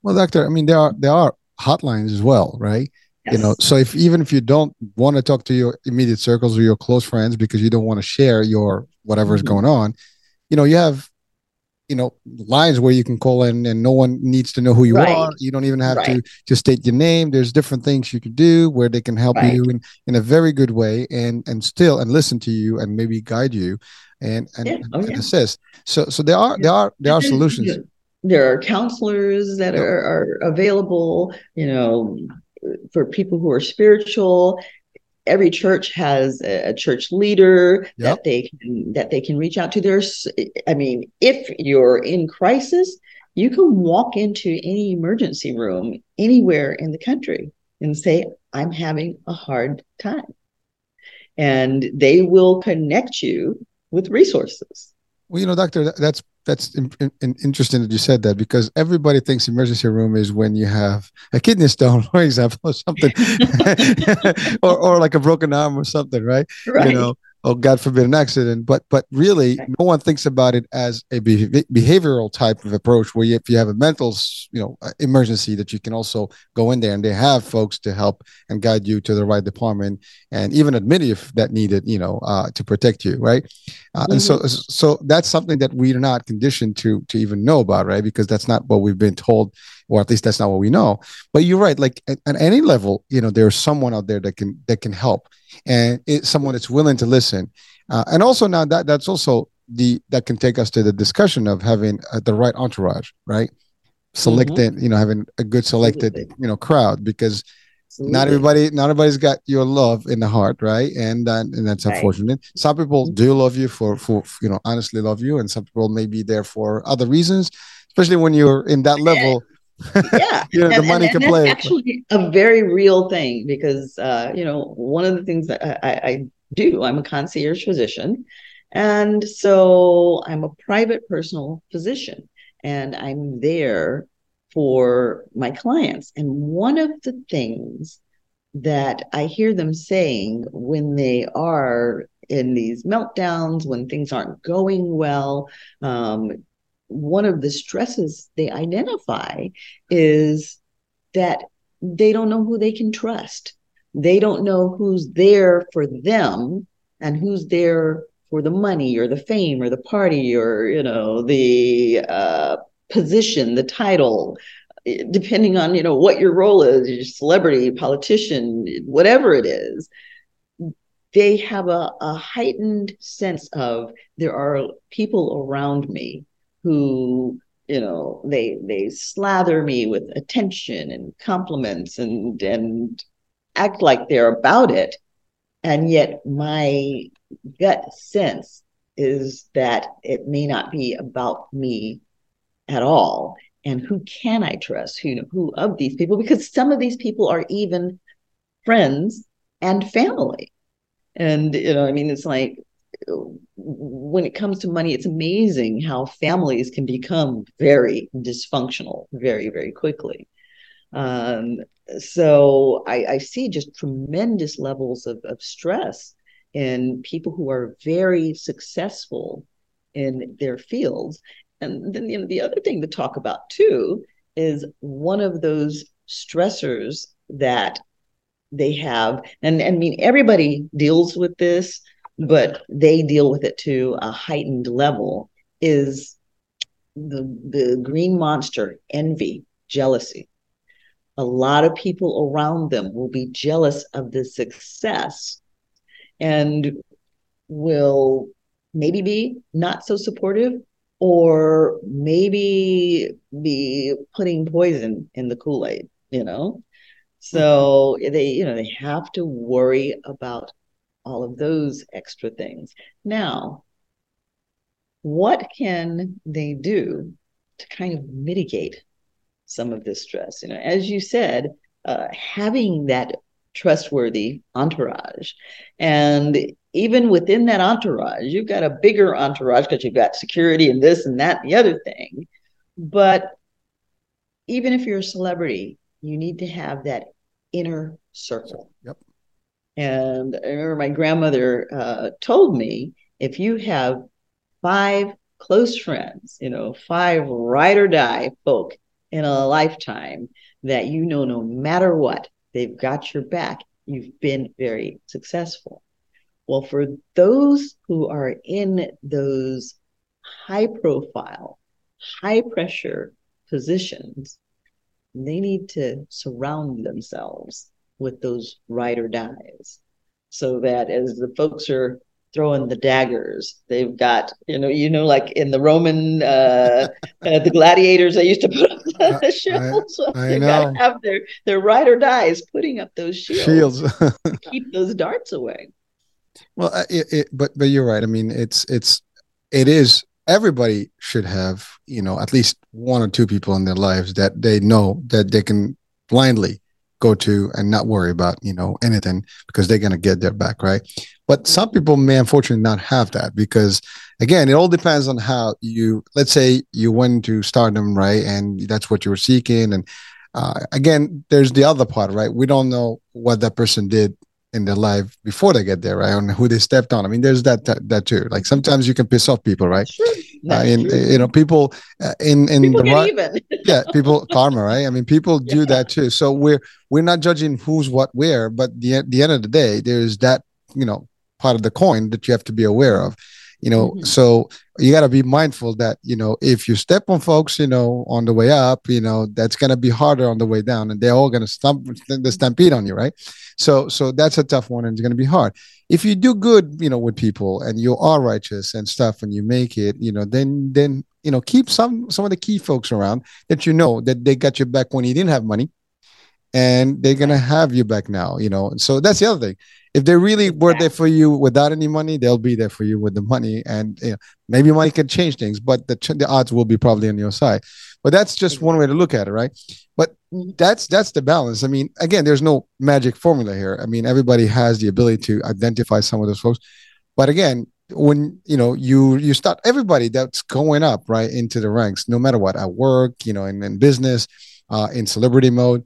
Well, doctor, I mean there are there are hotlines as well, right? Yes. You know, so if even if you don't want to talk to your immediate circles or your close friends because you don't want to share your whatever is mm-hmm. going on, you know, you have you know lines where you can call in and no one needs to know who you right. are you don't even have right. to to state your name there's different things you can do where they can help right. you in in a very good way and and still and listen to you and maybe guide you and and, yeah. Oh, and yeah. assist so so there are there are there are solutions there are counselors that are, are available you know for people who are spiritual every church has a, church leader yep. that they can that they can reach out to. There's i mean if you're in crisis you can walk into any emergency room anywhere in the country and say i'm having a hard time. And they will connect you with resources. Well you know doctor that's that's in, in, interesting that you said that because everybody thinks emergency room is when you have a kidney stone, *laughs* for example, or something, *laughs* *laughs* or or like a broken arm or something, right? Right. You know, oh god forbid an accident but but really no one thinks about it as a behavioral type of approach where you, if you have a mental you know emergency that you can also go in there and they have folks to help and guide you to the right department and even admit if that needed you know uh, to protect you right uh, mm-hmm. and so mm-hmm. so that's something that we're not conditioned to to even know about right because that's not what we've been told or at least that's not what we know but you're right like at, at any level you know there's someone out there that can that can help and it's someone that's willing to listen. Uh, and also now that that's also the that can take us to the discussion of having uh, the right entourage, right? Selected, mm-hmm. you know, having a good selected, you know, crowd because Absolutely. not everybody, not everybody's got your love in the heart, right? And uh, and that's right. unfortunate. Some people do love you for for you know honestly love you, and some people may be there for other reasons, especially when you're in that level yeah. *laughs* You know, the money and, and can play actually a very real thing because uh, you know one of the things that I, I do i'm a concierge physician. And so i'm a private personal physician and i'm there for my clients. And one of the things that i hear them saying when they are in these meltdowns when things aren't going well um, one of the stresses they identify is that they don't know who they can trust. They don't know who's there for them and who's there for the money or the fame or the party or you know the uh, position, the title, depending on you know what your role is, your celebrity, politician, whatever it is. They have a, a heightened sense of there are people around me who you know they they slather me with attention and compliments and and act like they're about it. And yet my gut sense is that it may not be about me at all. And who can i trust? Who who of these people? Because some of these people are even friends and family. And you know i mean it's like when it comes to money, it's amazing how families can become very dysfunctional very, very quickly. Um, so I, I, see just tremendous levels of, of stress in people who are very successful in their fields. And then you know, the other thing to talk about too is one of those stressors that they have, and, and I mean everybody deals with this but they deal with it to a heightened level is the the green monster envy jealousy. A lot of people around them will be jealous of the success and will maybe be not so supportive or maybe be putting poison in the kool-aid you know? So they you know they have to worry about all of those extra things. Now, what can they do to kind of mitigate some of this stress? You know, as you said, uh, having that trustworthy entourage, and even within that entourage, you've got a bigger entourage because you've got security and this and that and the other thing. But even if you're a celebrity, you need to have that inner circle. Yep. And I remember my grandmother uh, told me if you have five close friends, you know, five ride or die folk in a lifetime that you know no matter what, they've got your back, you've been very successful. Well, for those who are in those high profile, high pressure positions, they need to surround themselves with those ride or dies. So that as the folks are throwing the daggers they've got you know you know like in the roman uh, uh the gladiators they used to put up the shields. *laughs* I, I they got to have their their ride or dies putting up those shields, shields. keep those darts away. Well it, it, but but you're right. I mean it's it's it is everybody should have you know at least one or two people in their lives that they know that they can blindly go to and not worry about you know anything because they're going to get their back right but some people may unfortunately not have that because again it all depends on how you let's say you went to stardom right and that's what you were seeking and uh, again there's the other part right we don't know what that person did in their life before they get there, right? And who they stepped on. I mean, there's that that, that too. Like sometimes you can piss off people, right? Sure. Uh, in, you know, people uh, in in people the right, *laughs* yeah, people karma, right? I mean, people do yeah. that too. So we're we're not judging who's what where, but the the end of the day, there's that you know part of the coin that you have to be aware of you know mm-hmm. so you got to be mindful that you know if you step on folks you know on the way up you know that's going to be harder on the way down and they're all going to stump the stampede on you right so so that's a tough one and it's going to be hard if you do good you know with people and you are righteous and stuff and you make it you know then then you know keep some some of the key folks around that you know that they got your back when you didn't have money and they're gonna have you back now you know? So that's the other thing. If they really were there for you without any money they'll be there for you with the money and you know, maybe money can change things but the, the odds will be probably on your side. But that's just one way to look at it right? But that's that's the balance. I mean again there's no magic formula here. I mean everybody has the ability to identify some of those folks. But again when you know you you start everybody that's going up right into the ranks no matter what at work you know in, in business uh, in celebrity mode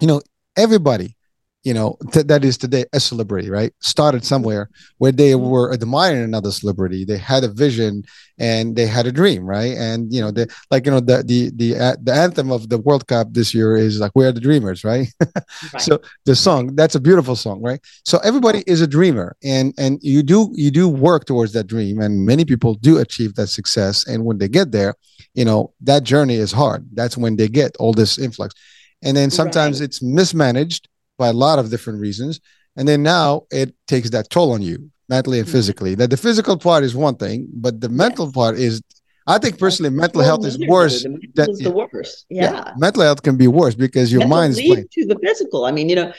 you know, everybody, you know, th- that is today a celebrity, right? Started somewhere where they mm-hmm. were admiring another celebrity. They had a vision and they had a dream, right? And you know, the like you know the the the uh, the anthem of the World Cup this year is like "We Are the Dreamers," right? *laughs* right? So the song that's a beautiful song, right? So everybody is a dreamer, and and you do you do work towards that dream, and many people do achieve that success. And when they get there, you know, that journey is hard. That's when they get all this influx and then sometimes right. it's mismanaged by a lot of different reasons and then now it takes that toll on you mentally and mm-hmm. physically that the physical part is one thing but the mental part is I think personally, mental health is worse. That, is the worst. Yeah. yeah. mental health can be worse because your mind is playing. to the physical. I mean, you know,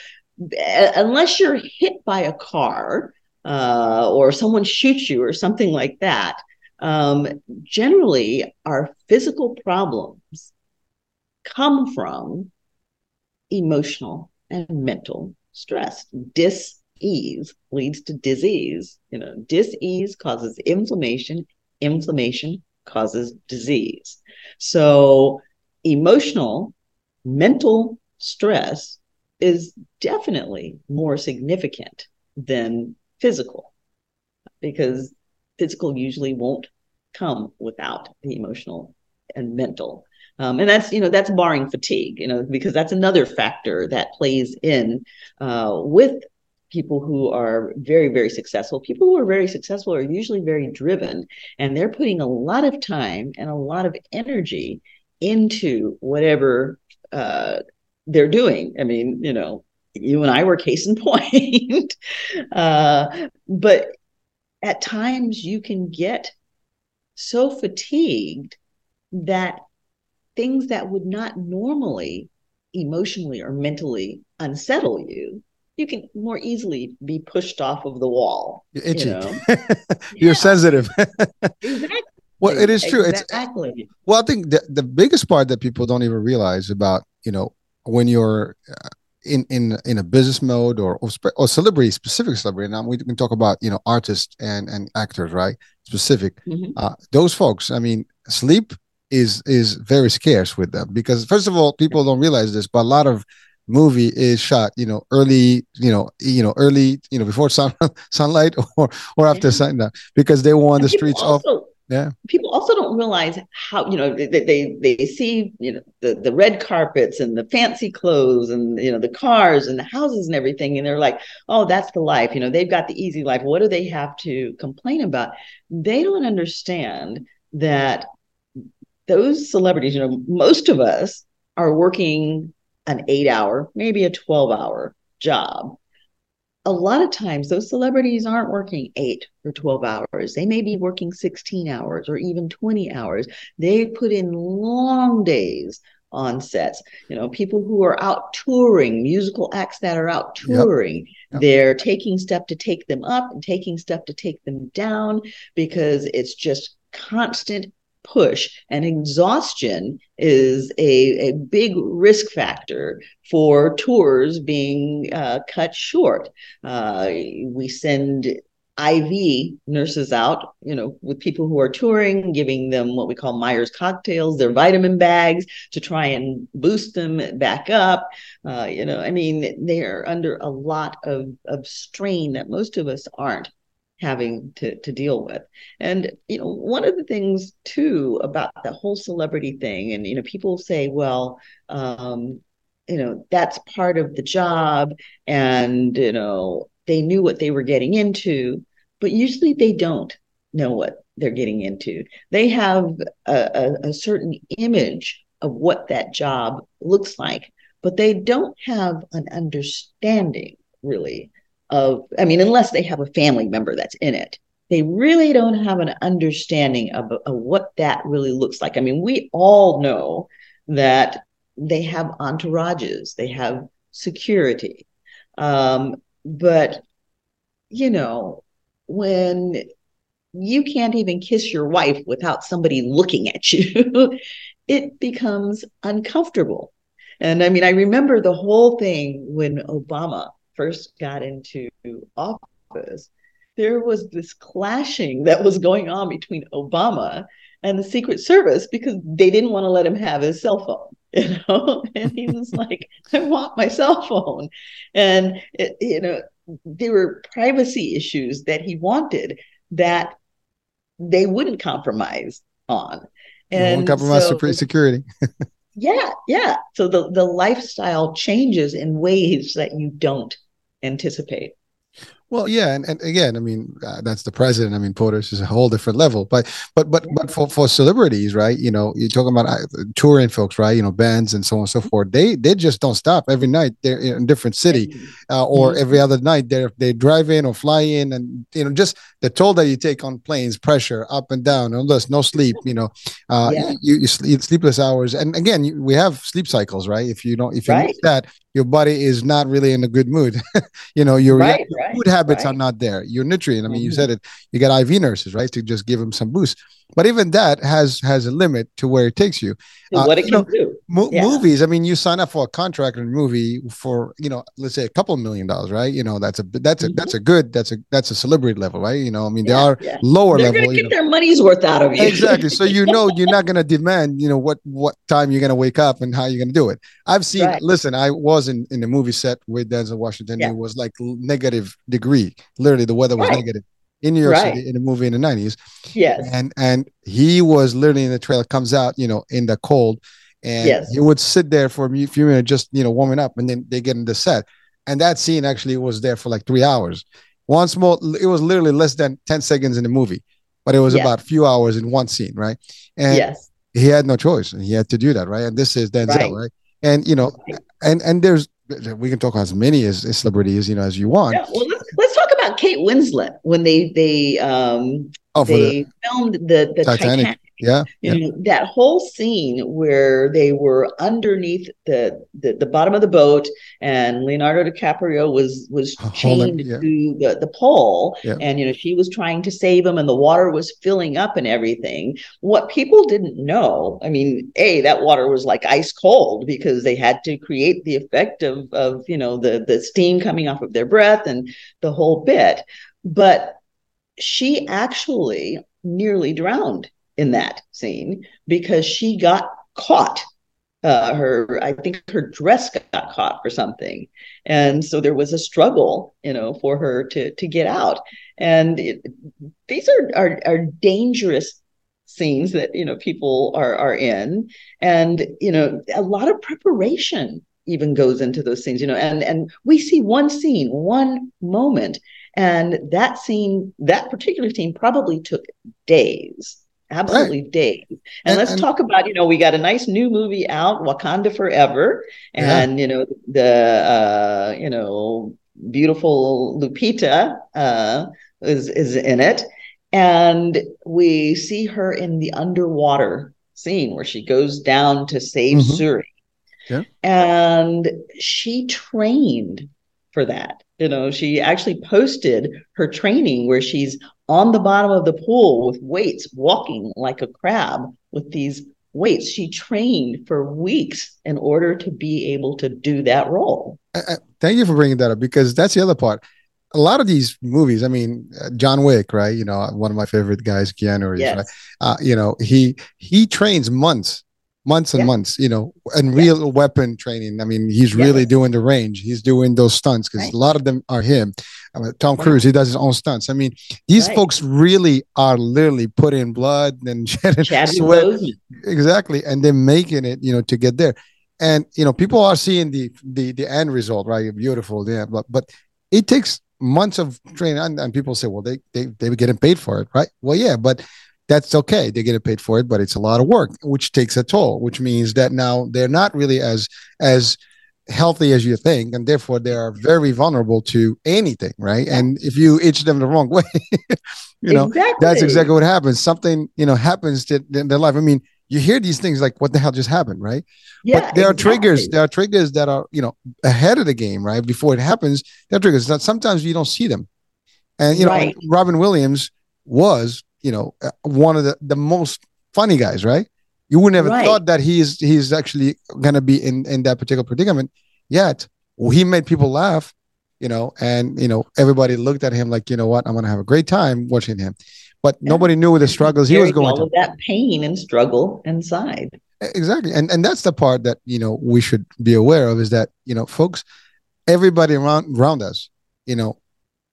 unless you're hit by a car uh, or someone shoots you or something like that, um, generally our physical problems come from emotional and mental stress. Dis-ease leads to disease. You know, dis-ease causes inflammation. Inflammation causes disease. So emotional, mental stress is definitely more significant than physical because physical usually won't come without the emotional and mental um, and that's you know that's barring fatigue you know because that's another factor that plays in uh, with people who are very very successful. People who are very successful are usually very driven and they're putting a lot of time and a lot of energy into whatever uh, they're doing. I mean you know you and i were case in *laughs* point. Uh, but at times you can get so fatigued that things that would not normally emotionally or mentally unsettle you you can more easily be pushed off of the wall you're itchy. you know? *laughs* you're sensitive. *laughs* Exactly. Well it is true. Exactly. it's well i think the, the biggest part that people don't even realize about you know when you're uh, in in in a business mode or or, or celebrity specific celebrity now we can talk about you know artists and and actors right? Specific. Mm-hmm. uh, those folks i mean sleep is is very scarce with them because first of all people don't realize this but a lot of movie is shot you know early you know you know early you know before *laughs* sun, sunlight or or after yeah. sundown because they want the streets also, of yeah. people also don't realize how you know they they, they see you know the, the red carpets and the fancy clothes and you know the cars and the houses and everything and they're like oh that's the life you know they've got the easy life. What do they have to complain about? They don't understand that those celebrities you know most of us are working an eight hour maybe a 12 hour job a lot of times those celebrities aren't working eight or 12 hours. They may be working 16 hours or even 20 hours. They put in long days on sets. You know, people who are out touring, musical acts that are out touring, yep. Yep. they're taking stuff to take them up and taking stuff to take them down because it's just constant push and exhaustion is a, a big risk factor for tours being uh, cut short. Uh, we send IV nurses out, you know, with people who are touring, giving them what we call Myers cocktails, their vitamin bags to try and boost them back up. Uh, you know, I mean, they're under a lot of, of strain that most of us aren't having to, to deal with. And, you know, one of the things too about the whole celebrity thing, and, you know, people say, well, um, you know, that's part of the job. And, you know, they knew what they were getting into, but usually they don't know what they're getting into. They have a, a, a certain image of what that job looks like, but they don't have an understanding really of, I mean, unless they have a family member that's in it, they really don't have an understanding of, of what that really looks like. I mean, we all know that they have entourages, they have security. Um, but, you know, when you can't even kiss your wife without somebody looking at you, *laughs* it becomes uncomfortable. And I mean, I remember the whole thing when Obama first got into office, there was this clashing that was going on between Obama and the Secret Service because they didn't want to let him have his cell phone, *laughs* you know. and he was *laughs* like, "I want my cell phone," and it, you know, there were privacy issues that he wanted that they wouldn't compromise on. And won't compromise so, security. *laughs* yeah, yeah. So the the lifestyle changes in ways that you don't anticipate. Well, yeah, and, and again, I mean, uh, that's the president. I mean, POTUS is a whole different level. But but but but for, for celebrities, right? You know, you're talking about uh, touring folks, right? You know, bands and so on and so mm-hmm. forth. They they just don't stop every night. They're in a different city, uh, or mm-hmm. every other night they they drive in or fly in, and you know, just the toll that you take on planes, pressure up and down, no no sleep. You know, uh, yeah. you, you sleep, sleepless hours, and again, you, we have sleep cycles, right? If you don't, if you right. that, your body is not really in a good mood. *laughs* you know, your, right, right, food habits right. are not there. Your nutrient. I mean, mm-hmm. you said it. You got IV nurses, right, to just give them some boost. But even that has has a limit to where it takes you. Uh, what it can know, do. Mo- yeah. Movies. I mean, you sign up for a contract in a movie for you know, let's say a couple million dollars, right? You know, that's a that's a mm-hmm. that's a good that's a that's a celebrity level, right? You know, I mean, yeah, there are yeah. lower They're level. Get know. their money's worth out of you. Exactly. So you know, you're not going *laughs* to demand, you know, what what time you're going to wake up and how you're going to do it. I've seen. Right. Listen, I was in in the movie set with Denzel Washington. It was like negative degree. Literally, the weather was right. negative in New York right. City in a movie in the 90s. Yes. And and he was literally in the trailer, comes out, you know, in the cold. And yes. he would sit there for a few minutes, just you know, warming up, and then they get in the set. And that scene actually was there for like three hours. Once more, it was literally less than 10 seconds in the movie, but it was about a few hours in one scene, right? And yes. he had no choice. And he had to do that, right? And this is Denzel, right? right? And you know, and and there's we can talk as many as, as celebrities, you know, as you want. Yeah, well, let's, let's about Kate Winslet when they they um oh, they the filmed the the Titanic. Titanic. Yeah, you yeah. know that whole scene where they were underneath the, the the bottom of the boat, and Leonardo DiCaprio was was chained yeah. to the the pole, yeah. and you know she was trying to save him, and the water was filling up and everything. What people didn't know, I mean, a that water was like ice cold because they had to create the effect of of you know the the steam coming off of their breath and the whole bit, but she actually nearly drowned in that scene because she got caught. Uh, her, I think her dress got caught for something, and so there was a struggle, you know, for her to to get out. And it, these are, are are dangerous scenes that you know people are are in, and you know a lot of preparation even goes into those scenes. You know, and and we see one scene, one moment, and that scene, that particular scene, probably took days absolutely right. days. And, and let's and, talk about, you know, we got a nice new movie out, Wakanda Forever, and yeah. you know the uh, you know beautiful Lupita uh, is is in it, and we see her in the underwater scene where she goes down to save mm-hmm. Shuri. Yeah. And she trained for that. You know, she actually posted her training where she's on the bottom of the pool with weights, walking like a crab with these weights. She trained for weeks in order to be able to do that role. thank you for bringing that up because that's the other part. A lot of these movies, I mean, uh, John Wick, right? You know, one of my favorite guys, Keanu Reeves, yes. right? Uh, you know, he he trains months months and yeah. months, you know, and real yeah. weapon training. I mean, he's yeah. really doing the range. He's doing those stunts because right. a lot of them are him. I mean, Tom Cruise, he does his own stunts. I mean, these right. folks really are literally putting blood and *laughs* sweat. Exactly. And they're making it, you know, to get there. And you know, people are seeing the the the end result, right? Beautiful, yeah. But but it takes months of training, and, and people say, well, they they they were getting paid for it, right? Well, yeah, but that's okay. They get it paid for it, but it's a lot of work, which takes a toll, which means that now they're not really as as healthy as you think, and therefore they are very vulnerable to anything, right? And if you itch them the wrong *laughs* way, you know, exactly. that's exactly what happens. Something, you know, happens to their life. I mean, you hear these things like, what the hell just happened, right? Yeah, but there exactly. are triggers. There are triggers that are, you know, ahead of the game, right? Before it happens, there are triggers that sometimes you don't see them. And you know, right. Robin Williams was you know uh, one of the, the most funny guys, right? You would never right. thought that he's he's actually gonna be in in that particular predicament. Yet well, he made people laugh, you know, and you know everybody looked at him like, you know what, I'm gonna have a great time watching him. But yeah. nobody knew the struggles he was going through. That pain and struggle inside. Exactly, and and that's the part that you know we should be aware of is that you know, folks, everybody around around us, you know,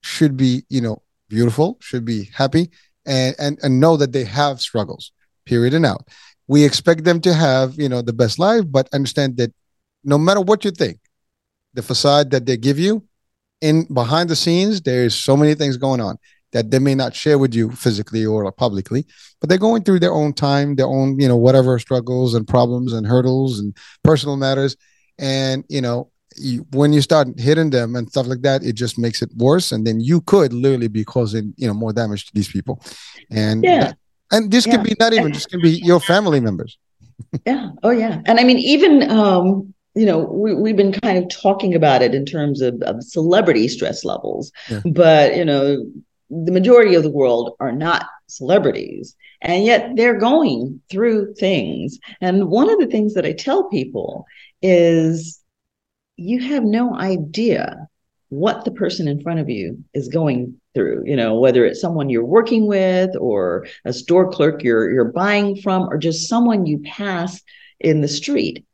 should be you know beautiful, should be happy, and, and, and know that they have struggles, period and out. We expect them to have, you know, the best life, but understand that no matter what you think, the facade that they give you in behind the scenes, there's so many things going on that they may not share with you physically or publicly, but they're going through their own time, their own, you know, whatever struggles and problems and hurdles and personal matters. And, you know, you, when you start hitting them and stuff like that, it just makes it worse. And then you could literally be causing, you know, more damage to these people. And yeah. That, and this yeah. could be not even just can be your family members. *laughs* yeah. Oh yeah. And I mean, even um, you know, we, we've been kind of talking about it in terms of, of celebrity stress levels, yeah. but you know, the majority of the world are not celebrities and yet they're going through things and one of the things that i tell people is you have no idea what the person in front of you is going through you know whether it's someone you're working with or a store clerk you're you're buying from or just someone you pass in the street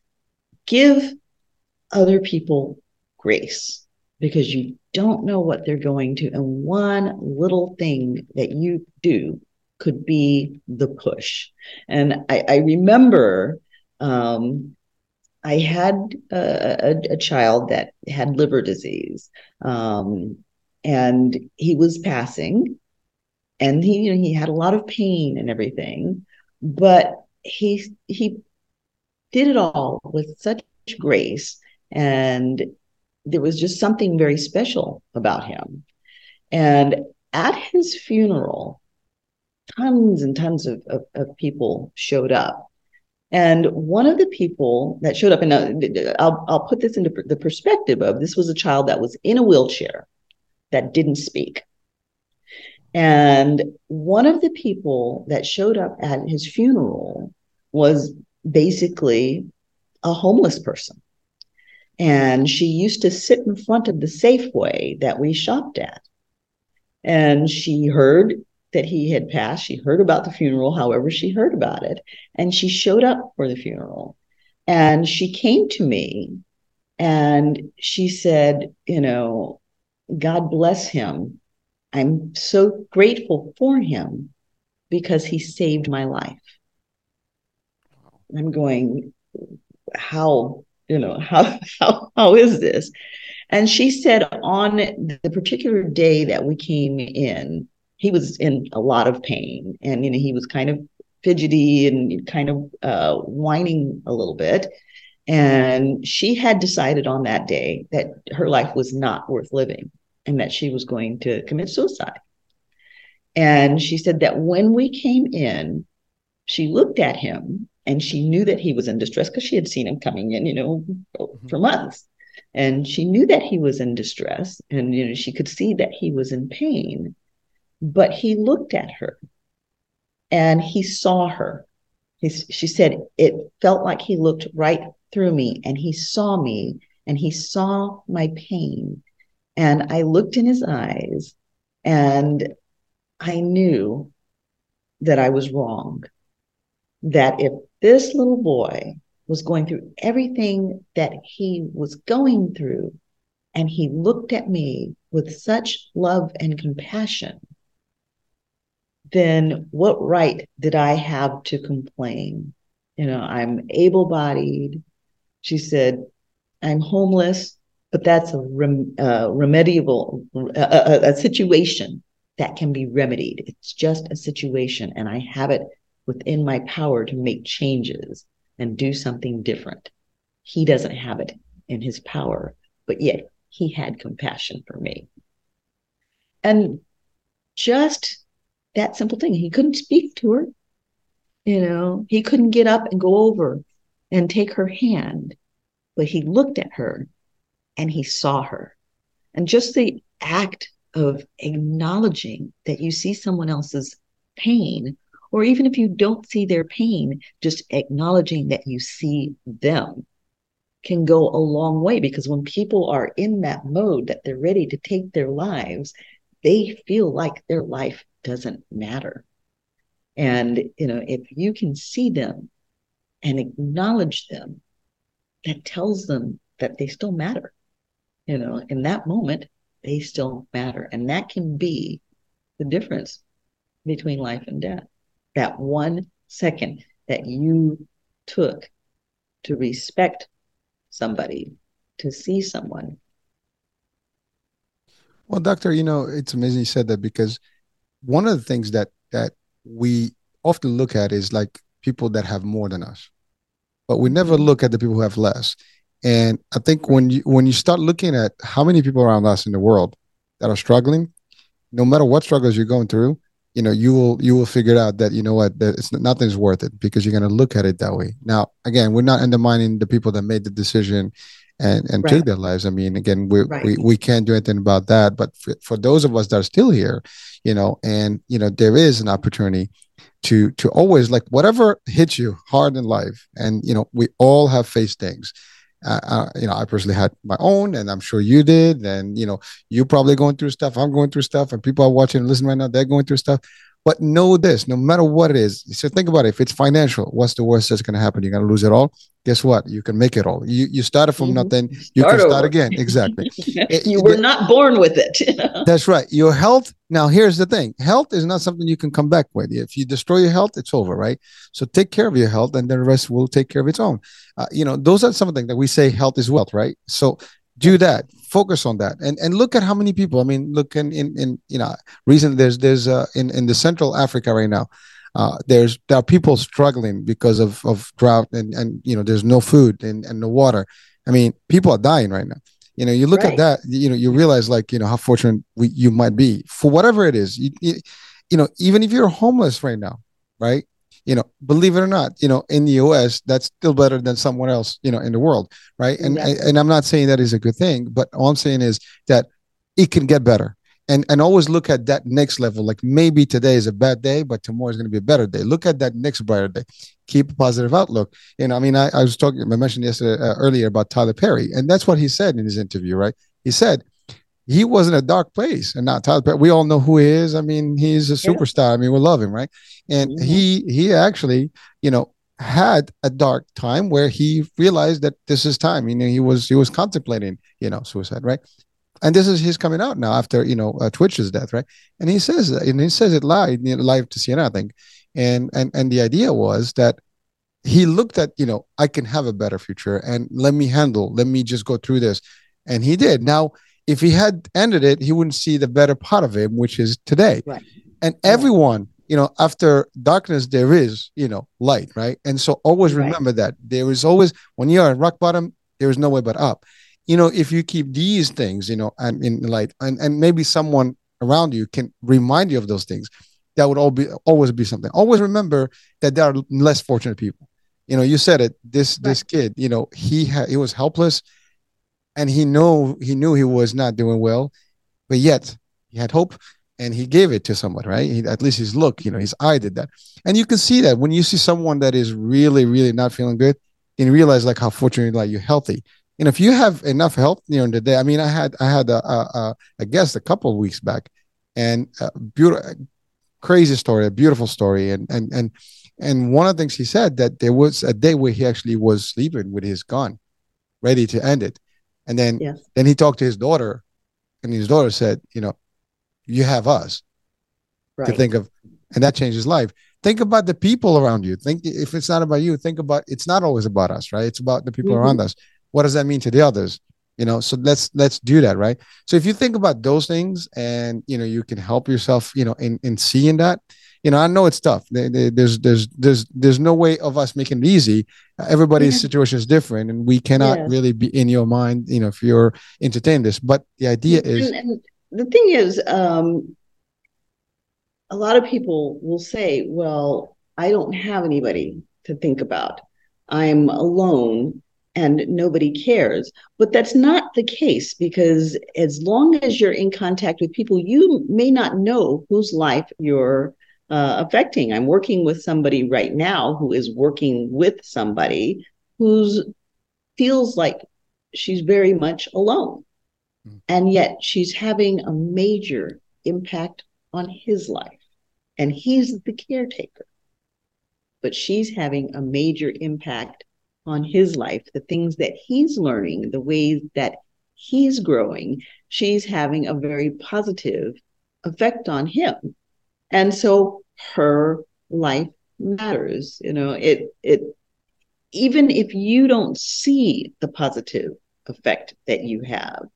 give other people grace because you don't know what they're going to. And one little thing that you do could be the push. And I, I remember um, I had a, a, a, child that had liver disease, um, and he was passing, and he you know he had a lot of pain and everything, but he he did it all with such grace and there was just something very special about him. And at his funeral, tons and tons of, of, of people showed up. And one of the people that showed up, and I'll, I'll put this into the perspective of this was a child that was in a wheelchair that didn't speak. And one of the people that showed up at his funeral was basically a homeless person. And she used to sit in front of the Safeway that we shopped at. And she heard that he had passed. She heard about the funeral, however, she heard about it. And she showed up for the funeral. And she came to me and she said, You know, God bless him. I'm so grateful for him because he saved my life. I'm going, How you know how *laughs* how how is this and she said on the particular day that we came in he was in a lot of pain and you know he was kind of fidgety and kind of uh, whining a little bit and she had decided on that day that her life was not worth living and that she was going to commit suicide and she said that when we came in she looked at him and she knew that he was in distress because she had seen him coming in, you know, mm-hmm. for months. And she knew that he was in distress and, you know, she could see that he was in pain. But he looked at her and he saw her. He's, she said, it felt like he looked right through me and he saw me and he saw my pain. And I looked in his eyes and I knew that I was wrong. That if this little boy was going through everything that he was going through. And he looked at me with such love and compassion. Then what right did I have to complain? You know, I'm able bodied. She said, I'm homeless, but that's a rem- uh, remediable, a, a situation that can be remedied. It's just a situation, and I have it within my power to make changes and do something different. He doesn't have it in his power, but yet he had compassion for me. And just that simple thing, he couldn't speak to her. You know, he couldn't get up and go over and take her hand, but he looked at her and he saw her. And just the act of acknowledging that you see someone else's pain or even if you don't see their pain, just acknowledging that you see them can go a long way because when people are in that mode that they're ready to take their lives, they feel like their life doesn't matter. And, you know, if you can see them and acknowledge them, that tells them that they still matter. You know, in that moment, they still matter. And that can be the difference between life and death that one second that you took to respect somebody, to see someone, Well, doctor, you know, it's amazing you said that because one of the things that that we often look at is like people that have more than us, but we never mm-hmm. look at the people who have less. And I think when you when you start looking at how many people around us in the world that are struggling, no matter what struggles you're going through, you know you will you will figure out that you know what that it's nothing's worth it because you're going to look at it that way. Now, again, we're not undermining the people that made the decision and and right. took their lives. I mean, again, we right. we we can't do anything about that. But for, for those of us that are still here, you know, and you know, there is an opportunity to to always like whatever hits you hard in life, and you know, we all have faced things. Uh, uh, you know, I personally had my own, and I'm sure you did. And you know, you probably going through stuff. I'm going through stuff, and people are watching and listening right now. They're going through stuff. But know this: no matter what it is, so think about it. If it's financial, what's the worst that's going to happen? You're going to lose it all guess what? You can make it all. You you started from nothing. You start can start over. again. *laughs* Exactly. *laughs* you were not born with it. *laughs* that's right. Your health. Now, here's the thing: health is not something you can come back with. If you destroy your health, it's over, right? So take care of your health, and the rest will take care of its own. Uh, you know, those are something that we say health is wealth, right? So do that focus on that and and look at how many people i mean look in in, in you know recently there's there's uh in in the central africa right now uh, there's there are people struggling because of of drought and and you know there's no food and and no water. I mean, people are dying right now. You know, you look right. at that, you know, you realize like you know how fortunate we you might be for whatever it is. You, you, you know, even if you're homeless right now, right? You know, believe it or not, you know, in the US, that's still better than somewhere else, you know, in the world, right? And yeah. and I'm not saying that is a good thing, but all I'm saying is that it can get better. And and always look at that next level. Like maybe today is a bad day but tomorrow is going to be a better day. Look at that next brighter day. Keep a positive outlook. You know i mean i, I was talking i mentioned yesterday uh, earlier about tyler perry and that's what he said in his interview right? He said he was in a dark place and not tyler perry we all know who he is i mean he's a superstar i mean we love him right and mm-hmm. he he actually you know had a dark time where he realized that this is time you know he was he was contemplating you know suicide right and this is his coming out now after you know uh, Twitch's death, right? And he says and he says it live, you know, live to CNN, I think. And and and the idea was that he looked at you know I can have a better future and let me handle, let me just go through this, and he did. Now, if he had ended it, he wouldn't see the better part of him, which is today. Right. And everyone, you know, after darkness there is you know light, right? And so always right. remember that there is always when you are at rock bottom, there is no way but up you know if you keep these things you know and in light and, and maybe someone around you can remind you of those things that would all be always be something always remember that there are less fortunate people you know you said it this this kid you know he had he was helpless and he know he knew he was not doing well but yet he had hope and he gave it to someone right? He, at least his look you know his eye did that. And you can see that when you see someone that is really really not feeling good and realize like how fortunate like you're healthy. Know, if you have enough help during the day, I mean, I had I had a a, a guest a couple of weeks back, and beautiful, crazy story, a beautiful story, and and and and one of the things he said that there was a day where he actually was sleeping with his gun, ready to end it, and then yes. then he talked to his daughter, and his daughter said, you know, you have us right. to think of, and that changed his life. Think about the people around you. Think if it's not about you, think about it's not always about us, right? It's about the people mm-hmm. around us what does that mean to the others you know so let's let's do that right so if you think about those things and you know you can help yourself you know in in seeing that you know i know it's tough there's there's there's there's no way of us making it easy everybody's yeah. situation is different and we cannot yeah. really be in your mind you know if you're entertaining this but the idea is and, and the thing is um a lot of people will say well i don't have anybody to think about i'm alone and nobody cares. But that's not the case because as long as you're in contact with people, you may not know whose life you're uh, affecting. I'm working with somebody right now who is working with somebody who's feels like she's very much alone. Mm. And yet she's having a major impact on his life. And he's the caretaker. But she's having a major impact on his life, the things that he's learning, the ways that he's growing, she's having a very positive effect on him. And so her life matters. You know, it it even if you don't see the positive effect that you have,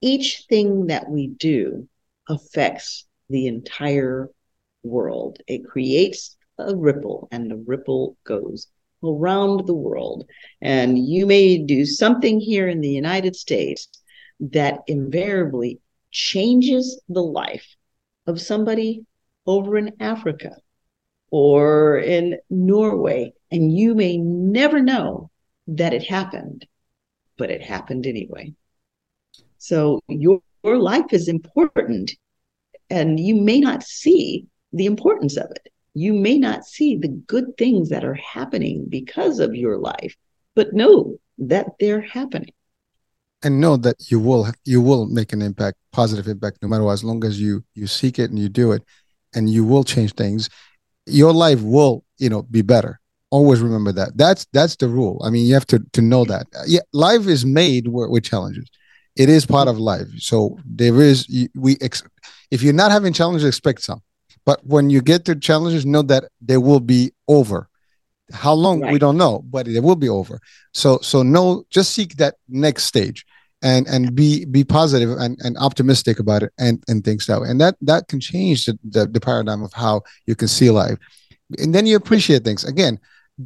each thing that we do affects the entire world. It creates a ripple, and the ripple goes around the world. And you may do something here in the United States that invariably changes the life of somebody over in Africa or in Norway, and you may never know that it happened, but it happened anyway. So your, your life is important, and you may not see the importance of it. You may not see the good things that are happening because of your life, but know that they're happening. And know that you will you will make an impact, positive impact, no matter what, as long as you you seek it and you do it, and you will change things. Your life will, you know, be better. Always remember that. That's that's the rule. I mean, you have to to know that. Yeah, life is made with, with challenges. It is part of life. So there is we. Ex- if you're not having challenges, expect some. But when you get to challenges, know that they will be over. How long right. we don't know, but it will be over. So so no, just seek that next stage and and be be positive and, and optimistic about it and and things that way. And that that can change the, the, the paradigm of how you can see life. And then you appreciate things. Again,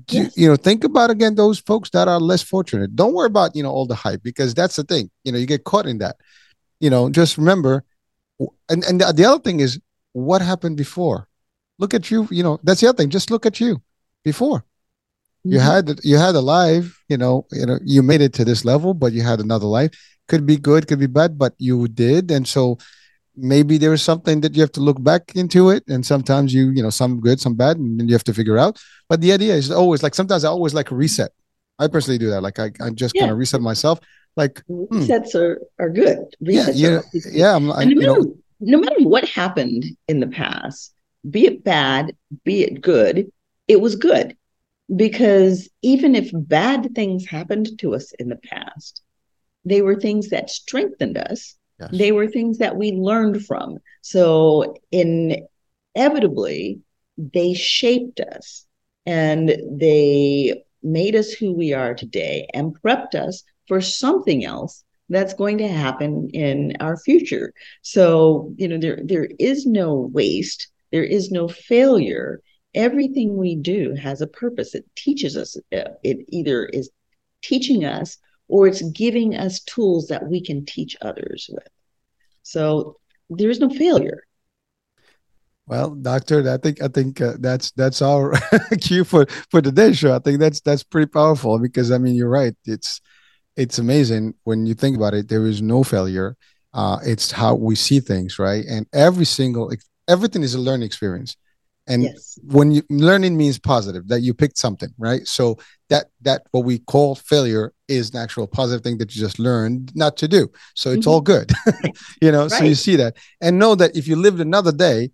yes. you know, think about again those folks that are less fortunate. Don't worry about, you know, all the hype because that's the thing. You know, you get caught in that. You know, just remember and and the, the other thing is what happened before look at you you know that's the other thing just look at you before mm-hmm. you had you had a life you know you know you made it to this level but you had another life could be good could be bad but you did and so maybe there is something that you have to look back into it and sometimes you you know some good some bad and then you have to figure out but the idea is always like sometimes i always like reset i personally do that like i, I just yeah. kind of reset myself like hmm. resets hmm. are, are good resets yeah yeah, yeah I'm, I, you know no matter what happened in the past, be it bad, be it good, it was good. Because even if bad things happened to us in the past, they were things that strengthened us. Yes. They were things that we learned from. So, inevitably, they shaped us and they made us who we are today and prepped us for something else that's going to happen in our future. So, you know, there there is no waste, there is no failure. Everything we do has a purpose. It teaches us. Uh, it either is teaching us or it's giving us tools that we can teach others with. So there is no failure. Well, doctor, I think I think uh, that's that's our *laughs* cue for for today's show. I think that's that's pretty powerful because I mean you're right. It's it's amazing when you think about it. There is no failure. Uh, it's how we see things, right? And every single everything is a learning experience. And yes. when you learning means positive, that you picked something, right? So that that what we call failure is an actual positive thing that you just learned not to do. So it's mm-hmm. all good, *laughs* you know. Right. So you see that, and know that if you lived another day,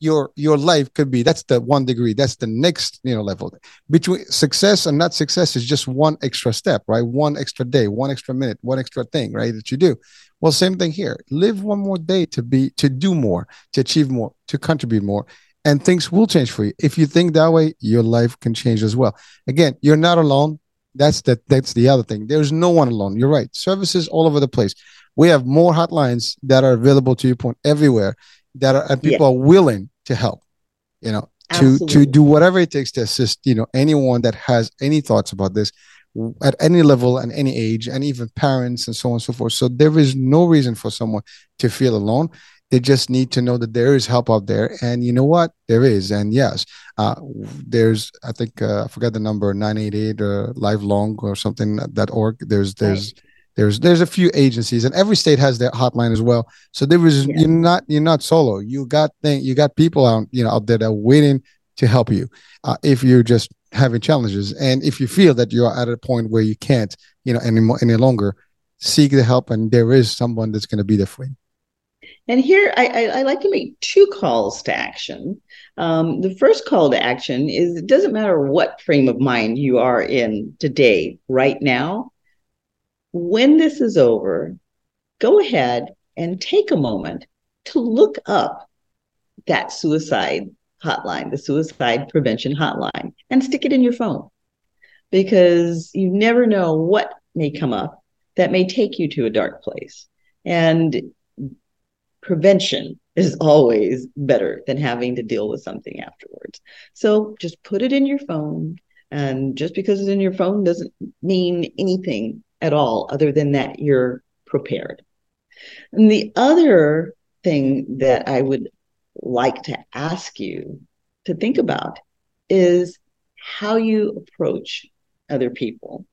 your your life could be that's the one degree that's the next you know level between success and not success is just one extra step right one extra day one extra minute one extra thing right that you do well same thing here live one more day to be to do more to achieve more to contribute more and things will change for you. If you think that way your life can change as well. Again you're not alone. That's the that's the other thing. There's no one alone. You're right. Services all over the place. We have more hotlines that are available to your point everywhere that are and people yeah. are willing to help you know Absolutely. to to do whatever it takes to assist you know anyone that has any thoughts about this at any level and any age and even parents and so on and so forth. So there is no reason for someone to feel alone they just need to know that there is help out there and you know what there is and yes uh, there's i think uh, i forgot the number 988 or uh, lifelong or something that org there's there's right. There's there's a few agencies, and every state has their hotline as well. So there is yeah. you're not you're not solo. You got thing you got people out you know out there that are waiting to help you uh, if you're just having challenges, and if you feel that you're at a point where you can't you know anymore any longer, seek the help, and there is someone that's going to be there for you. And here I, I, I, like to make two calls to action. Um, the first call to action is it doesn't matter what frame of mind you are in today, right now, when this is over, go ahead and take a moment to look up that suicide hotline, the suicide prevention hotline, and stick it in your phone because you never know what may come up that may take you to a dark place. And prevention is always better than having to deal with something afterwards. So just put it in your phone. And just because it's in your phone doesn't mean anything at all, other than that you're prepared. And the other thing that I would like to ask you to think about is how you approach other people.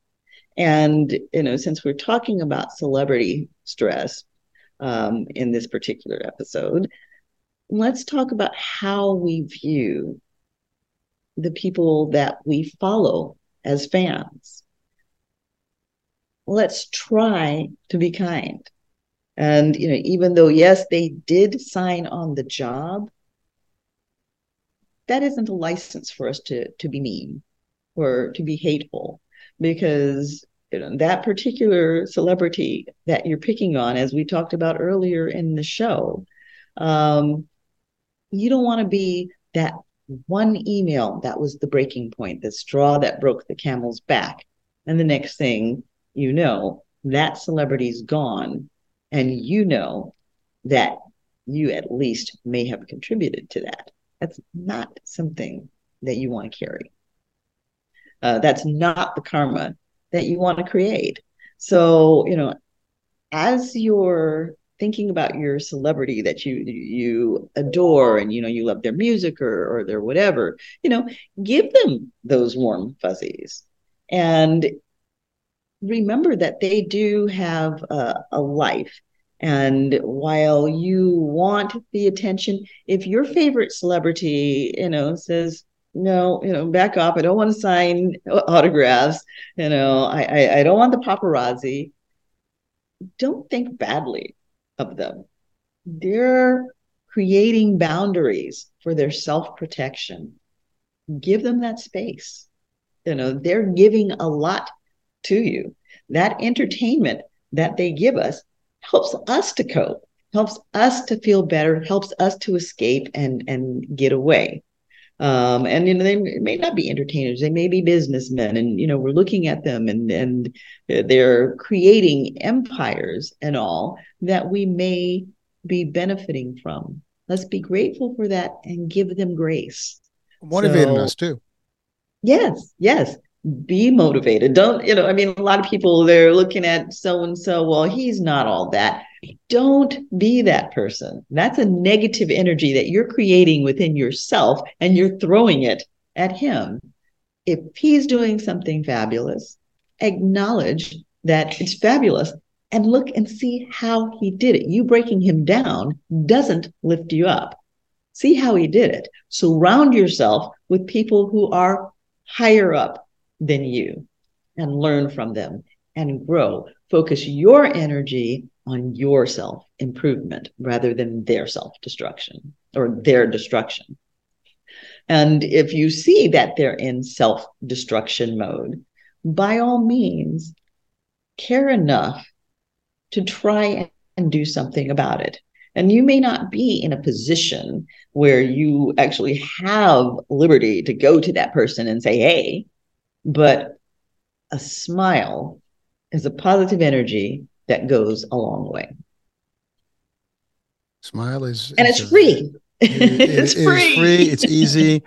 And, you know, since we're talking about celebrity stress um, in this particular episode, let's talk about how we view the people that we follow as fans. Let's try to be kind. And, you know, even though, yes, they did sign on the job, that isn't a license for us to, to be mean or to be hateful because that particular celebrity that you're picking on, as we talked about earlier in the show, um, you don't want to be that one email that was the breaking point, the straw that broke the camel's back. And the next thing you know, that celebrity's gone. And you know that you at least may have contributed to that. That's not something that you want to carry. Uh, that's not the karma that you want to create. So, you know, as you're thinking about your celebrity that you you adore and you know you love their music or or their whatever, you know, give them those warm fuzzies. And remember that they do have a, a life and while you want the attention, if your favorite celebrity, you know, says, no, you know, back off. I don't want to sign uh, autographs. You know, I, I, I don't want the paparazzi. Don't think badly of them. They're creating boundaries for their self protection. Give them that space. You know, they're giving a lot to you. That entertainment that they give us helps us to cope, helps us to feel better, helps us to escape and and get away. Um, and you know they may not be entertainers; they may be businessmen, and you know we're looking at them, and and they're creating empires and all that we may be benefiting from. Let's be grateful for that and give them grace. Motivating so, us too. Yes, yes be motivated. Don't, you know, I mean, a lot of people they're looking at so and so, well, he's not all that. Don't be that person. That's a negative energy that you're creating within yourself and you're throwing it at him. If he's doing something fabulous, acknowledge that it's fabulous and look and see how he did it. You breaking him down doesn't lift you up. See how he did it. Surround yourself with people who are higher up than you and learn from them and grow. Focus your energy on your self improvement rather than their self destruction or their destruction. And if you see that they're in self destruction mode, by all means, care enough to try and do something about it. And you may not be in a position where you actually have liberty to go to that person and say, hey, but a smile is a positive energy that goes a long way. Smile is, and it's a, free. *laughs* It, it, it's it, free. free. It's easy.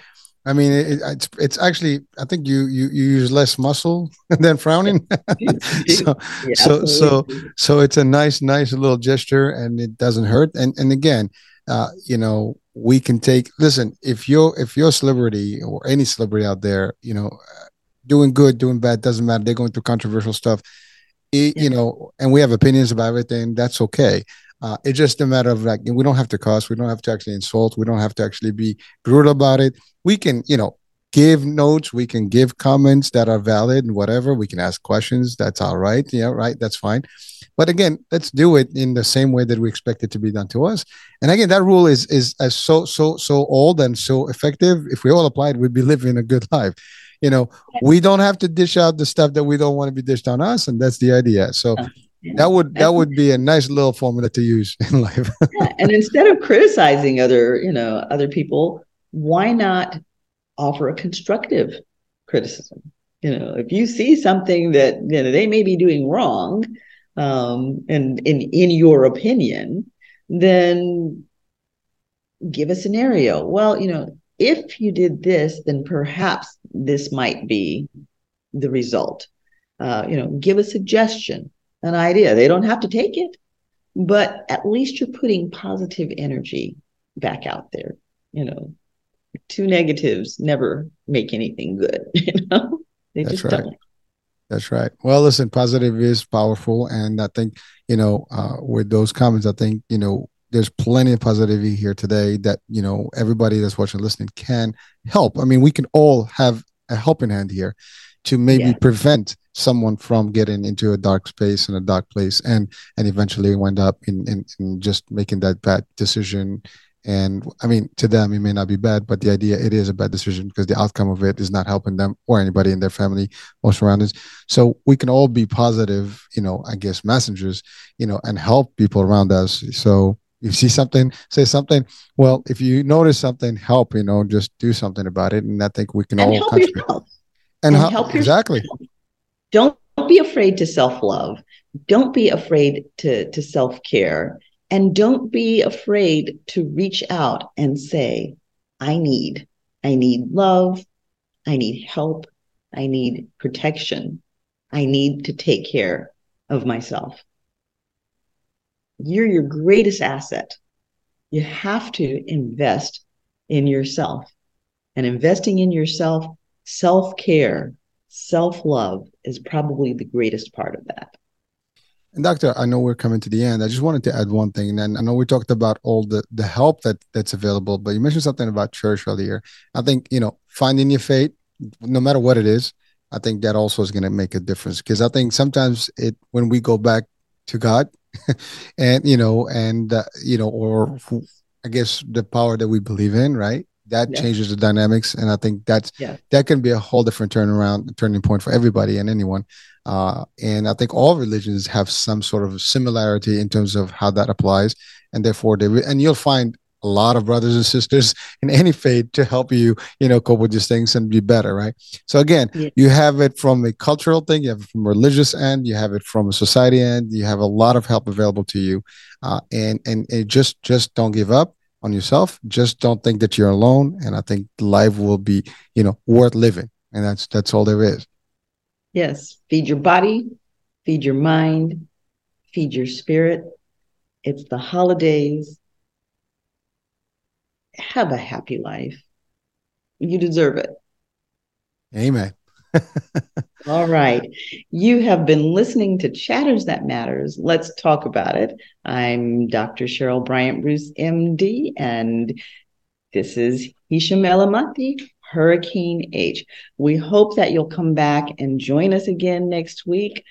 I mean, it, it's it's actually. I think you you, you use less muscle *laughs* than frowning. *laughs* so yeah, so so so it's a nice nice little gesture, and it doesn't hurt. And and again, uh, you know, we can take. Listen, if you're if you're a celebrity or any celebrity out there, you know, doing good, doing bad, doesn't matter. They're going through controversial stuff. It, yeah. You know, and we have opinions about everything. That's okay. Uh, it's just a matter of like we don't have to cuss, we don't have to actually insult, we don't have to actually be brutal about it. We can, you know, give notes, we can give comments that are valid and whatever. We can ask questions. That's all right. Yeah, right. That's fine. But again, let's do it in the same way that we expect it to be done to us. And again, that rule is is as so so so old and so effective. If we all applied, we'd be living a good life you know we don't have to dish out the stuff that we don't want to be dished on us and that's the idea so that would that would be a nice little formula to use *laughs* in life yeah. and instead of criticizing other you know other people why not offer a constructive criticism you know if you see something that you know they may be doing wrong um, and in in your opinion, then give a scenario. Well, you know, if you did this, then perhaps this might be the result. Uh, you know, give a suggestion, an idea. They don't have to take it, but at least you're putting positive energy back out there. You know, two negatives never make anything good. *laughs* You know, they That's just right. don't. That's right. Well, listen, positive is powerful, and I think you know, uh, with those comments, I think you know, there's plenty of positivity here today that you know everybody that's watching, listening can help. I mean, we can all have a helping hand here to maybe Yeah. prevent someone from getting into a dark space and a dark place, and and eventually wind up in in, in just making that bad decision. And I mean, to them, it may not be bad, but the idea it is a bad decision because the outcome of it is not helping them or anybody in their family or surroundings. So we can all be positive, you know, I guess messengers, you know, and help people around us. So you see something, say something. Well, if you notice something, help, you know, just do something about it. And I think we can And all help contribute. yourself. And, and help, help exactly. Don't be afraid to self-love. Don't be afraid to, to self-care. And don't be afraid to reach out and say, I need, I need love. I need help. I need protection. I need to take care of myself. You're your greatest asset. You have to invest in yourself. And investing in yourself, self care, self love is probably the greatest part of that. And doctor, I know we're coming to the end. I just wanted to add one thing. And I know we talked about all the the help that that's available, but you mentioned something about church earlier. I think you know finding your faith, no matter what it is, I think that also is going to make a difference because I think sometimes it when we go back to God, *laughs* and you know, and uh, you know, or I guess the power that we believe in, right? That Yeah. changes the dynamics, and I think that's Yeah. that can be a whole different turnaround, turning point for everybody and anyone. Uh, and I think all religions have some sort of similarity in terms of how that applies, and therefore they re- and you'll find a lot of brothers and sisters *laughs* in any faith to help you, you know, cope with these things and be better, right? So again, Yeah. you have it from a cultural thing, you have it from a religious end, you have it from a society end, you have a lot of help available to you, uh, and and and just just don't give up on yourself. Just don't think that you're alone, and I think life will be, you know, worth living, and that's that's all there is. Yes, feed your body, feed your mind, feed your spirit. It's the holidays. Have a happy life. You deserve it. Amen. *laughs* All right. You have been listening to Chatters That Matters. Let's talk about it. I'm Dr. Cheryl Bryant Bruce, MD, and this is Hisham Elamati, Hurricane H. We hope that you'll come back and join us again next week.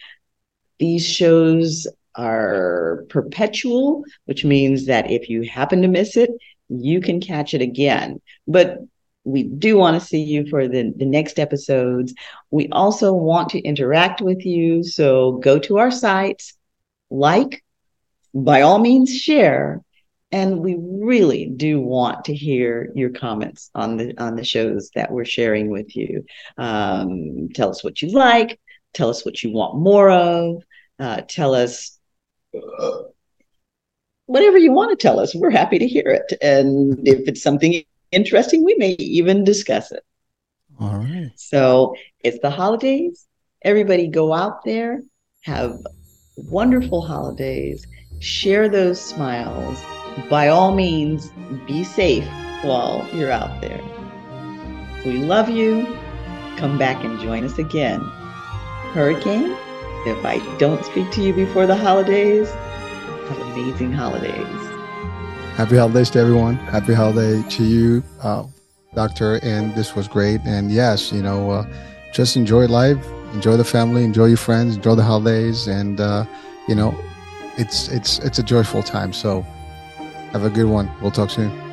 These shows are perpetual, which means that if you happen to miss it, you can catch it again. But we do want to see you for the, the next episodes. We also want to interact with you. So go to our sites, like, by all means, share. And we really do want to hear your comments on the on the shows that we're sharing with you. Um, tell us what you like. Tell us what you want more of. Uh, tell us whatever you want to tell us. We're happy to hear it. And if it's something interesting, we may even discuss it. All right. So it's the holidays. Everybody go out there, have wonderful holidays, share those smiles. By all means, be safe while you're out there. We love you. Come back and join us again. Hurricane, if I don't speak to you before the holidays, have amazing holidays. Happy holidays to everyone. Happy holiday to you, uh, Doctor. And this was great. And yes, you know, uh, just enjoy life, enjoy the family, enjoy your friends, enjoy the holidays, and uh, you know, it's it's it's a joyful time. So have a good one. We'll talk soon.